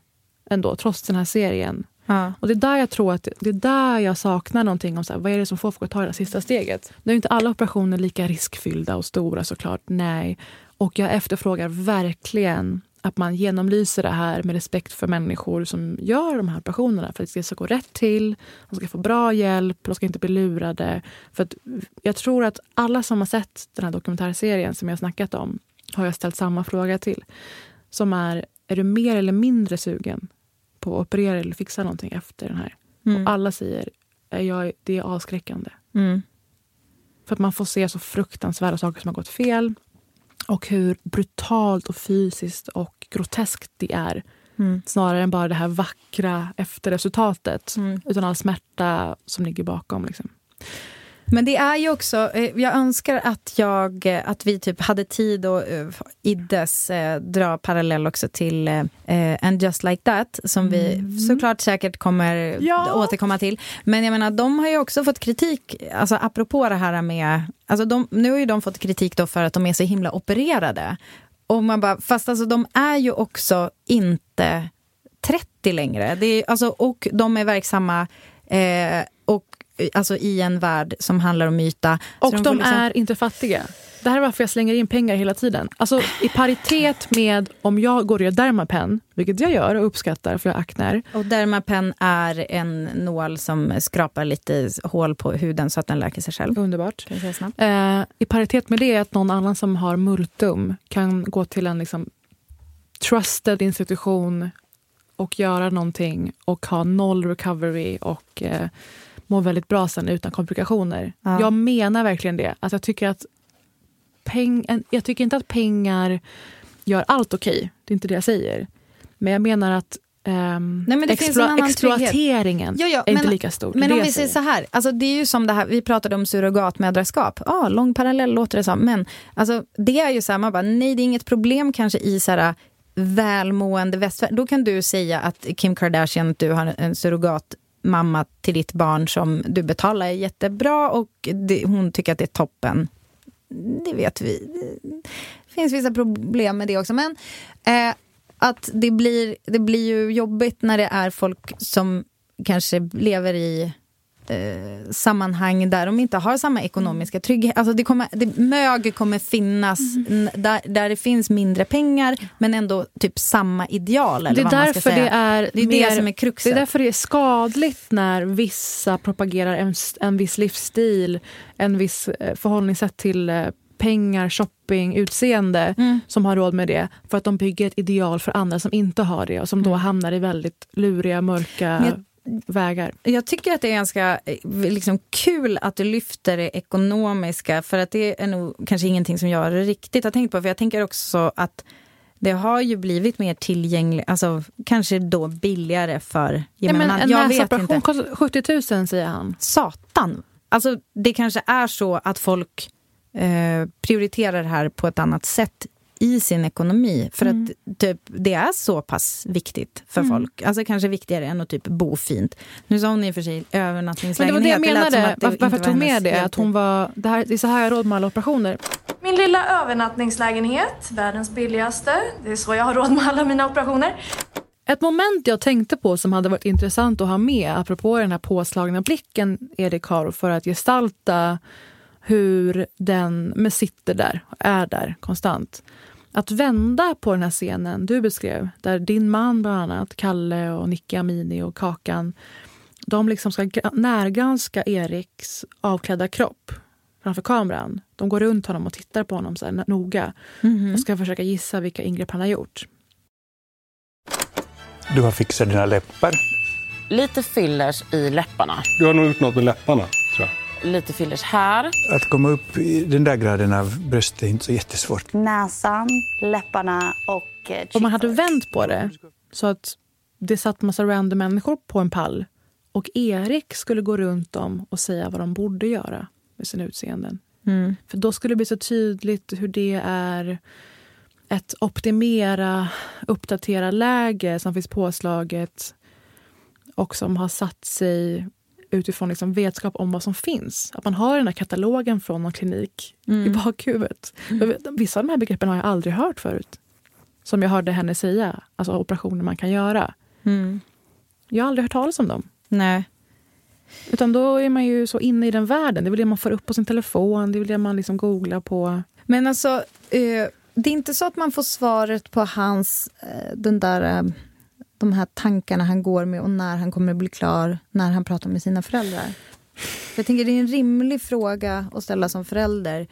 ändå, trots den här serien. Ja. Och det är där jag tror att det är där jag saknar någonting om så här, vad är det som får folk att ta det sista steget. Nu är inte alla operationer lika riskfyllda och stora såklart, nej. Och jag efterfrågar verkligen att man genomlyser det här med respekt för människor som gör de här operationerna för att det ska gå rätt till, de ska få bra hjälp, de ska inte bli lurade. För att jag tror att alla som har sett den här dokumentärserien som jag snackat om har jag ställt samma fråga till. Som är, är du mer eller mindre sugen på att operera eller fixa någonting efter den här? Mm. Och alla säger att jag, det är avskräckande. Mm. För att man får se så fruktansvärda saker som har gått fel. Och hur brutalt och fysiskt och groteskt det är. Mm. Snarare än bara det här vackra efter resultatet. Mm. Utan all smärta som ligger bakom. Liksom. Men det är ju också, eh, jag önskar att, jag, eh, att vi typ hade tid och uh, iddes eh, dra parallell också till eh, And just like that, som vi Mm. såklart säkert kommer Ja. återkomma till. Men jag menar, de har ju också fått kritik, alltså apropå det här med, alltså de, nu har ju de fått kritik då för att de är så himla opererade. Och man bara, fast alltså de är ju också inte 30 längre. Det är, alltså, och de är verksamma eh, och, alltså, i en värld som handlar om yta. Och de, får liksom- är inte fattiga. Det här är varför jag slänger in pengar hela tiden. Alltså i paritet med om jag går och gör Dermapen, vilket jag gör och uppskattar för jag har akner. Och Dermapen är en nål som skrapar lite hål på huden så att den läker sig själv. Underbart. Eh, I paritet med det är att någon annan som har multum kan gå till en liksom, trusted institution och göra någonting och ha noll recovery och eh, må väldigt bra sen utan komplikationer. Ja. Jag menar verkligen det. Att jag, tycker att peng, en- jag tycker inte att pengar gör allt okej. Det är inte det jag säger. Men jag menar att ehm, Nej, men det finns en annan exploateringen Ja, ja, är men- inte lika stor. Men det om vi säger så här, alltså det är ju som det här, vi pratade om surrogatmödraskap. Ja, lång parallell låter det som. Men alltså, det är ju så här, man bara, nej det är inget problem kanske i så här välmående västvärld. Då kan du säga att Kim Kardashian, du har en mamma till ditt barn som du betalar jättebra och det, hon tycker att det är toppen. Det vet vi. Det finns vissa problem med det också. Men eh, att det blir, det blir ju jobbigt när det är folk som kanske lever i eh, sammanhang där de inte har samma ekonomiska trygghet. Alltså det kommer, det, mög kommer finnas n- där, där det finns mindre pengar men ändå typ samma ideal. Eller Det är vad man ska därför säga. det är, det, är mer- det som är kruxet. Det är därför det är skadligt när vissa propagerar en, en viss livsstil, en viss eh, förhållningssätt till eh, pengar, shopping, utseende Mm. som har råd med det. För att de bygger ett ideal för andra som inte har det och som då hamnar i väldigt luriga, mörka Mm. Vägar. Jag tycker att det är ganska eh, liksom, kul att du lyfter det ekonomiska för att det är nog kanske ingenting som jag riktigt har tänkt på. För jag tänker också att det har ju blivit mer tillgängligt, alltså kanske då billigare för gemene men man. en Jag vet näsoperation kostar 70 000 säger han. Satan! Alltså det kanske är så att folk eh, prioriterar det här på ett annat sätt i sin ekonomi. För Mm. att typ, det är så pass viktigt för Mm. folk. Alltså kanske viktigare än att typ bo fint. Nu sa hon i och för sig Men det övernattningslägenhet. var det jag menade. att det Varför, var tog med det? Att hon var, det, här, det är så här jag har råd med alla operationer. Min lilla övernattningslägenhet, världens billigaste. Det är så jag har råd med alla mina operationer. Ett moment jag tänkte på som hade varit intressant att ha med apropå den här påslagna blicken Erik har för att gestalta hur den med sitter där, är där konstant. Att vända på den här scenen du beskrev, där din man bland annat, Kalle och Nicky Amini och Kakan, de liksom ska gra- närgranska Eriks avklädda kropp framför kameran. De går runt honom och tittar på honom så här noga Mhm. och ska försöka gissa vilka ingrepp han har gjort. Du har fixat dina läppar. Lite fillers i läpparna. Du har nog gjort något med läpparna, tror jag. Lite fillers här. Att komma upp i den där graden av bröst är inte så jättesvårt. Näsan, läpparna och eh, Om man hade vänt på det så att det satt massa random människor på en pall och Erik skulle gå runt dem och säga vad de borde göra med sina utseenden. Mm. För då skulle det bli så tydligt hur det är ett optimera, uppdatera läge som finns påslaget och som har satt sig utifrån liksom vetskap om vad som finns. Att man har den här katalogen från någon klinik i Mm. bakhuvudet. Jag vet, Vissa av de här begreppen har jag aldrig hört förut. Som jag hörde henne säga, alltså operationer man kan göra. Mm. Jag har aldrig hört talas om dem. Nej. Utan då är man ju så inne i den världen. Det är väl det man får upp på sin telefon, det är väl det man liksom googlar på. Men alltså, eh, det är inte så att man får svaret på hans, eh, den där, eh, de här tankarna han går med och när han kommer att bli klar, när han pratar med sina föräldrar. För jag tänker det är en rimlig fråga att ställa som förälder.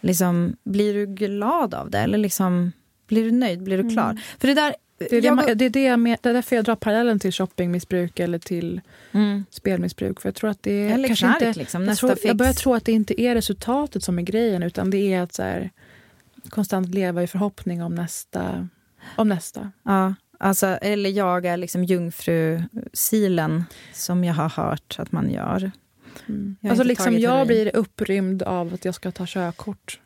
Liksom, blir du glad av det? Eller liksom, blir du nöjd? Blir du klar? Mm. För det där... Det är, det, man- det, är det, jag men, det är därför jag drar parallellen till shoppingmissbruk eller till spelmissbruk. För jag tror att det är Mm. Eller kanske knark, inte, liksom, jag, tror, jag börjar tro att det inte är resultatet som är grejen utan det är att så här, konstant leva i förhoppning om nästa. Om nästa. Ja, alltså, eller jaga liksom jungfrusilen som jag har hört att man gör. Jag har Alltså liksom jag blir upprymd av att jag ska ta körkort.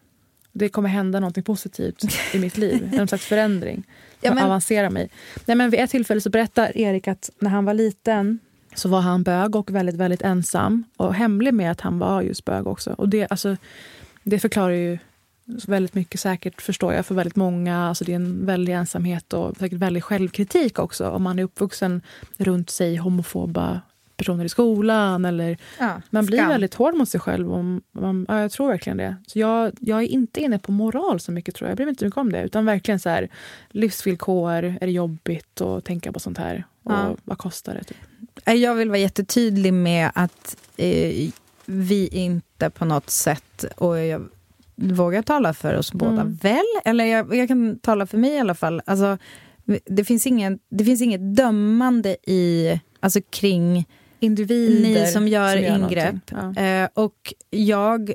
Det kommer hända något positivt i mitt liv. *laughs* En slags förändring. Ja, men- avancera mig. Nej, men vid ett tillfälle så berättar Erik att när han var liten så var han bög och väldigt, väldigt ensam. Och hemlig med att han var just bög också. Och det, alltså, det förklarar ju väldigt mycket säkert, förstår jag, för väldigt många. Alltså det är en väldig ensamhet och säkert väldigt självkritik också. Om man är uppvuxen runt sig homofoba personer i skolan. Eller, Ja, man blir skam. väldigt hård mot sig själv. Om man, ja, jag tror verkligen det. Så jag, jag är inte inne på moral så mycket, tror jag. Jag bryr mig inte mycket om det. Utan verkligen så här, livsvillkor, är det jobbigt att tänka på sånt här? Och Ja. vad kostar det? Typ? Eh, Jag vill vara jättetydlig med att eh, vi inte på något sätt, och jag vågar tala för oss båda Mm. väl, eller jag, jag kan tala för mig i alla fall. Alltså, det, finns ingen, det finns inget dömande i, alltså kring Individer ni som gör som gör ingrepp. någonting. Eh, och jag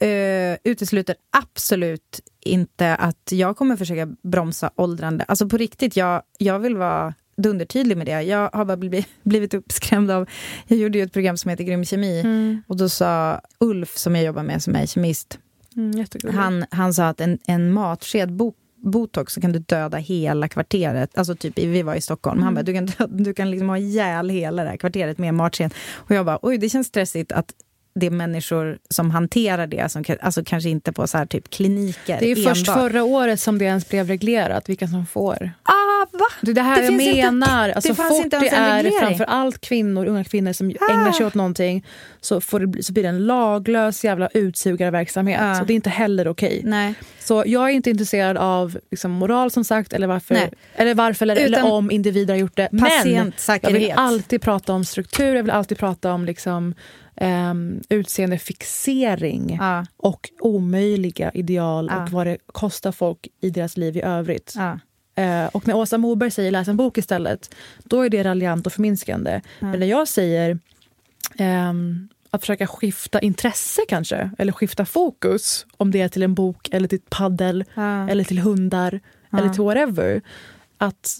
eh, utesluter absolut inte att jag kommer försöka bromsa åldrande. Alltså på riktigt, jag, jag vill vara dundertydlig med det. Jag har bara blivit, *laughs* blivit uppskrämd av... Jag gjorde ju ett program som heter Grym kemi Mm. och då sa Ulf, som jag jobbar med, som är kemist, Mm, han, han sa att en, en matsked bo, botox så kan du döda hela kvarteret. Alltså typ, vi var i Stockholm. Han Mm. bara, du kan, du kan liksom ha ihjäl hela det här kvarteret med en matsked. Och jag bara, oj det känns stressigt att det är människor som hanterar det, som, alltså kanske inte på så här typ kliniker Det är först enbart. förra året som det ens blev reglerat vilka som får. Ah, va? Det är det här Det jag inte- menar. det alltså, fort inte ens det en är reglering. framför allt kvinnor, unga kvinnor som ägnar sig åt någonting så, får det så blir det en laglös jävla utsugarverksamhet. Ja. Så det är inte heller okej. Nej. Så jag är inte intresserad av liksom, moral som sagt eller varför, Nej. eller, varför eller, eller om individer har gjort det. Men jag vill alltid prata om struktur, jag vill alltid prata om liksom, um, utseendefixering och omöjliga ideal Ja. och vad det kostar folk i deras liv i övrigt. Ja. Eh, och när Åsa Moberg säger läs en bok istället, då är det raljant och förminskande. Men när jag säger ehm, att försöka skifta intresse kanske, eller skifta fokus, om det är till en bok eller till paddel Ja. eller till hundar Ja. eller till whatever. Att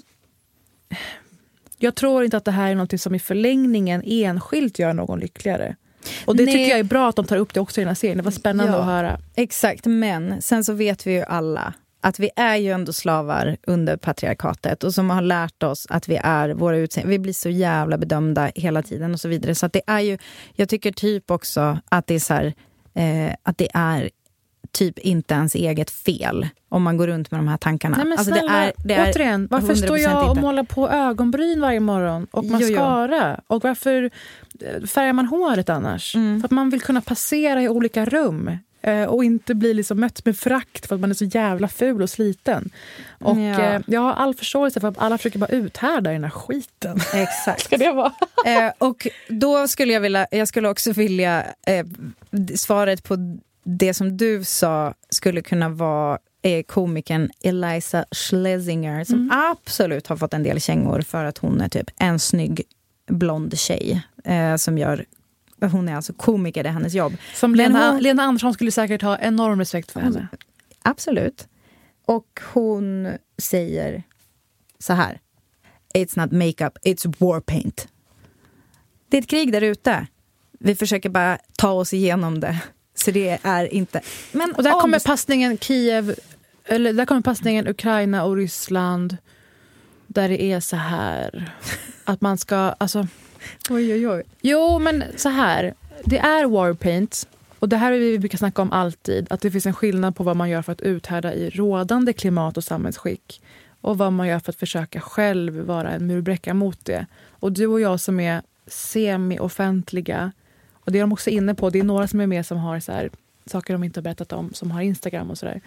jag tror inte att det här är något som i förlängningen enskilt gör någon lyckligare. Och det Nej. tycker jag är bra att de tar upp det också i den här serien. Det var spännande Ja. att höra. Exakt, men sen så vet vi ju alla att vi är ju ändå slavar under patriarkatet och som har lärt oss att vi är våra utseenden. Vi blir så jävla bedömda hela tiden och så vidare. Så det är ju, jag tycker typ också att det är så här, eh, att det är typ inte ens eget fel om man går runt med de här tankarna. Nej, men Alltså, snälla, det är, det är återigen, varför står 100% jag och målar på ögonbryn varje morgon och mascara? Och varför eh, färgar man håret annars? Mm. För att man vill kunna passera i olika rum eh, och inte bli liksom mött med frakt för att man är så jävla ful och sliten. Och Ja. eh, jag har all förståelse för att alla försöker bara uthärda den här skiten. *laughs* Exakt. Ska det vara? eh, och då skulle jag vilja, jag skulle också vilja, eh, svaret på det som du sa skulle kunna vara eh, komikern Eliza Schlesinger som absolut har fått en del kängor för att hon är typ en snygg blond tjej eh, som gör hon är alltså komiker, det är hennes jobb. Som Lena, hon- Lena Andersson skulle säkert ha enorm respekt för henne. Absolut. Och hon säger så här. It's not makeup, it's war paint. Det är ett krig där ute. Vi försöker bara ta oss igenom det. Så det är inte... Men Och där om- kommer passningen Kiev, eller där kommer passningen Ukraina och Ryssland. Där det är så här att man ska, alltså. Oj, oj, oj. Jo, men så här. Det är warpaint. Och det här är vi brukar snacka om alltid. Att det finns en skillnad på vad man gör för att uthärda i rådande klimat och samhällsskick. och vad man gör för att försöka själv vara en murbräcka mot det. Och du och jag som är semi-offentliga, och det är de också inne på, det är några som är med som har så här, saker de inte har berättat om, som har Instagram och sådär.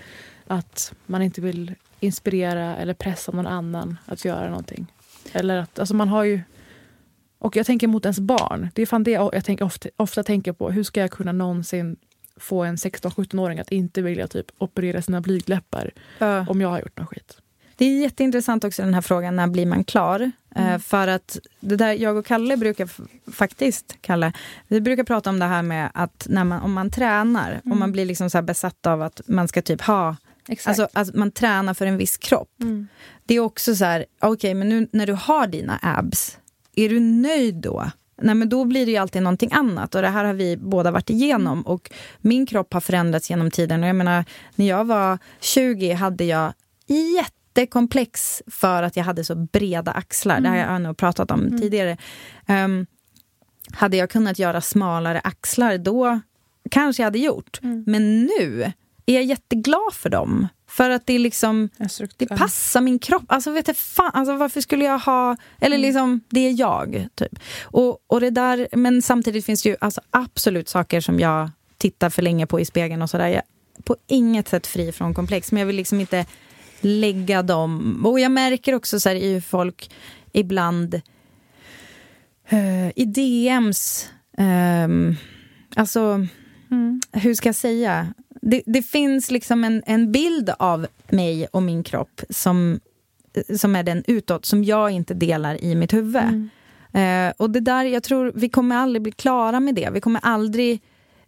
Att man inte vill inspirera eller pressa någon annan att göra någonting. Eller att, alltså man har ju... Och jag tänker mot ens barn. Det är fan det jag tänker ofta, ofta tänker på. Hur ska jag kunna någonsin få en 16-17-åring att inte vilja typ operera sina blygdläppar Ja. om jag har gjort någon skit? Det är jätteintressant också den här frågan, när blir man klar? Mm. Eh, för att det där jag och Kalle brukar, faktiskt, Kalle, vi brukar prata om det här med att när man, om man tränar, Mm. om man blir liksom så besatt av att man ska typ ha, Exakt. alltså att man tränar för en viss kropp. Mm. Det är också så här, okej men nu när du har dina abs, är du nöjd då? Nej men då blir det ju alltid någonting annat och det här har vi båda varit igenom och min kropp har förändrats genom tiden och jag menar när jag var 20 hade jag jättekomplex för att jag hade så breda axlar, det har jag nog pratat om tidigare. Ehm, hade jag kunnat göra smalare axlar då kanske jag hade gjort. Men nu är jag jätteglad för dem. För att det liksom, det passar min kropp. Alltså vet jag fan, alltså varför skulle jag ha, eller liksom, det är jag. Typ. Och, och det där, men samtidigt finns det ju alltså, absolut saker som jag tittar för länge på i spegeln och sådär. Jag är på inget sätt fri från komplex, men jag vill liksom inte lägga dem. Och jag märker också så här, i hur folk ibland eh, i DMs, ehm, alltså hur ska jag säga? Det, det finns liksom en, en bild av mig och min kropp som, som är den utåt, som jag inte delar i mitt huvud. Eh, och det där, jag tror, vi kommer aldrig bli klara med det. Vi kommer aldrig...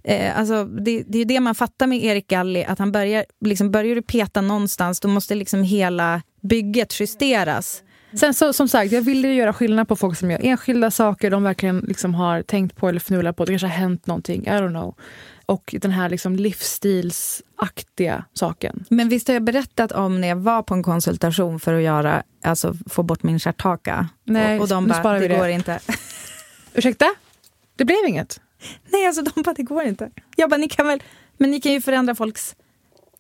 Eh, alltså, det, det är det man fattar med Erik Galli, att han börjar, liksom, börjar du peta någonstans, då måste liksom hela bygget justeras. Sen så, som sagt, jag vill göra skillnad på folk som gör enskilda saker de verkligen liksom har tänkt på eller fnulat på. Det kanske har hänt någonting, I don't know. Och den här liksom livsstilsaktiga saken. Men visst har jag berättat om när jag var på en konsultation för att göra, alltså, få bort min stjärthaka? Nej, och, och de bara, sparar det, det." går inte. *laughs* Ursäkta? Det blev inget? *laughs* Nej, alltså de bara, det går inte. Jag bara, ni kan väl, men ni kan ju förändra folks,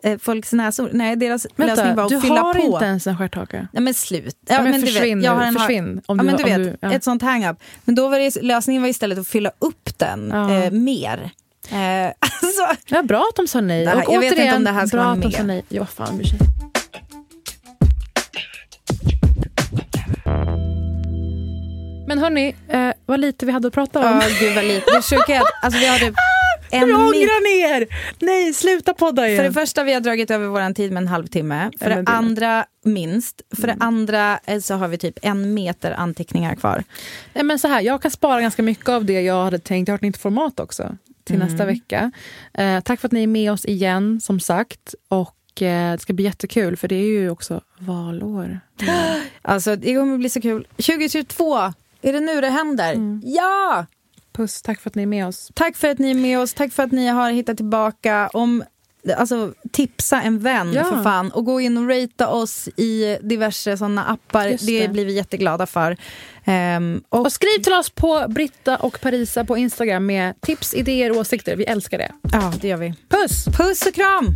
eh, folks näsor. Nej, deras lösning var Vänta, att du fylla har på. inte ens en stjärthaka? Nej men slut. Ja, men du försvinn jag har en, försvinn, om ja, du- men du vet, du- ja. ett sånt hang-up. Men då var det, lösningen var istället att fylla upp den Ja. eh, mer. Eh, *laughs* alltså, Ja, bra att de sa nej. Här- jag vet inte återigen, om det här ska bra vara att de med. sa nej. Ja, fan Men hörni, eh, vad lite vi hade att prata om. Ja, gud vad lite. Det sjuka är att alltså, vi hade *laughs* en ångrar ner! Nej, sluta podda igen. För det första, vi har dragit över vår tid med en halvtimme. För det andra, minst. För det andra eh, så har vi typ en meter anteckningar kvar. Nej, men så här, jag kan spara ganska mycket av det jag hade tänkt. Jag har ett nytt format också till Mm. nästa vecka. Eh, tack för att ni är med oss igen, som sagt. Och eh, det ska bli jättekul, för det är ju också valår. *gasps* Alltså, det kommer bli så kul. 2022, är det nu det händer? Ja! Puss, tack för att ni är med oss. Tack för att ni är med oss. Tack för att ni har hittat tillbaka. Om, alltså, tipsa en vän Ja. för fan. Och gå in och ratea oss i diverse såna appar. Det. det. blir vi jätteglada för. Ehm, och, Och skriv till oss på Britta och Parisa på Instagram med tips, idéer och åsikter. Vi älskar det. ja, det gör vi. Puss! Puss och kram!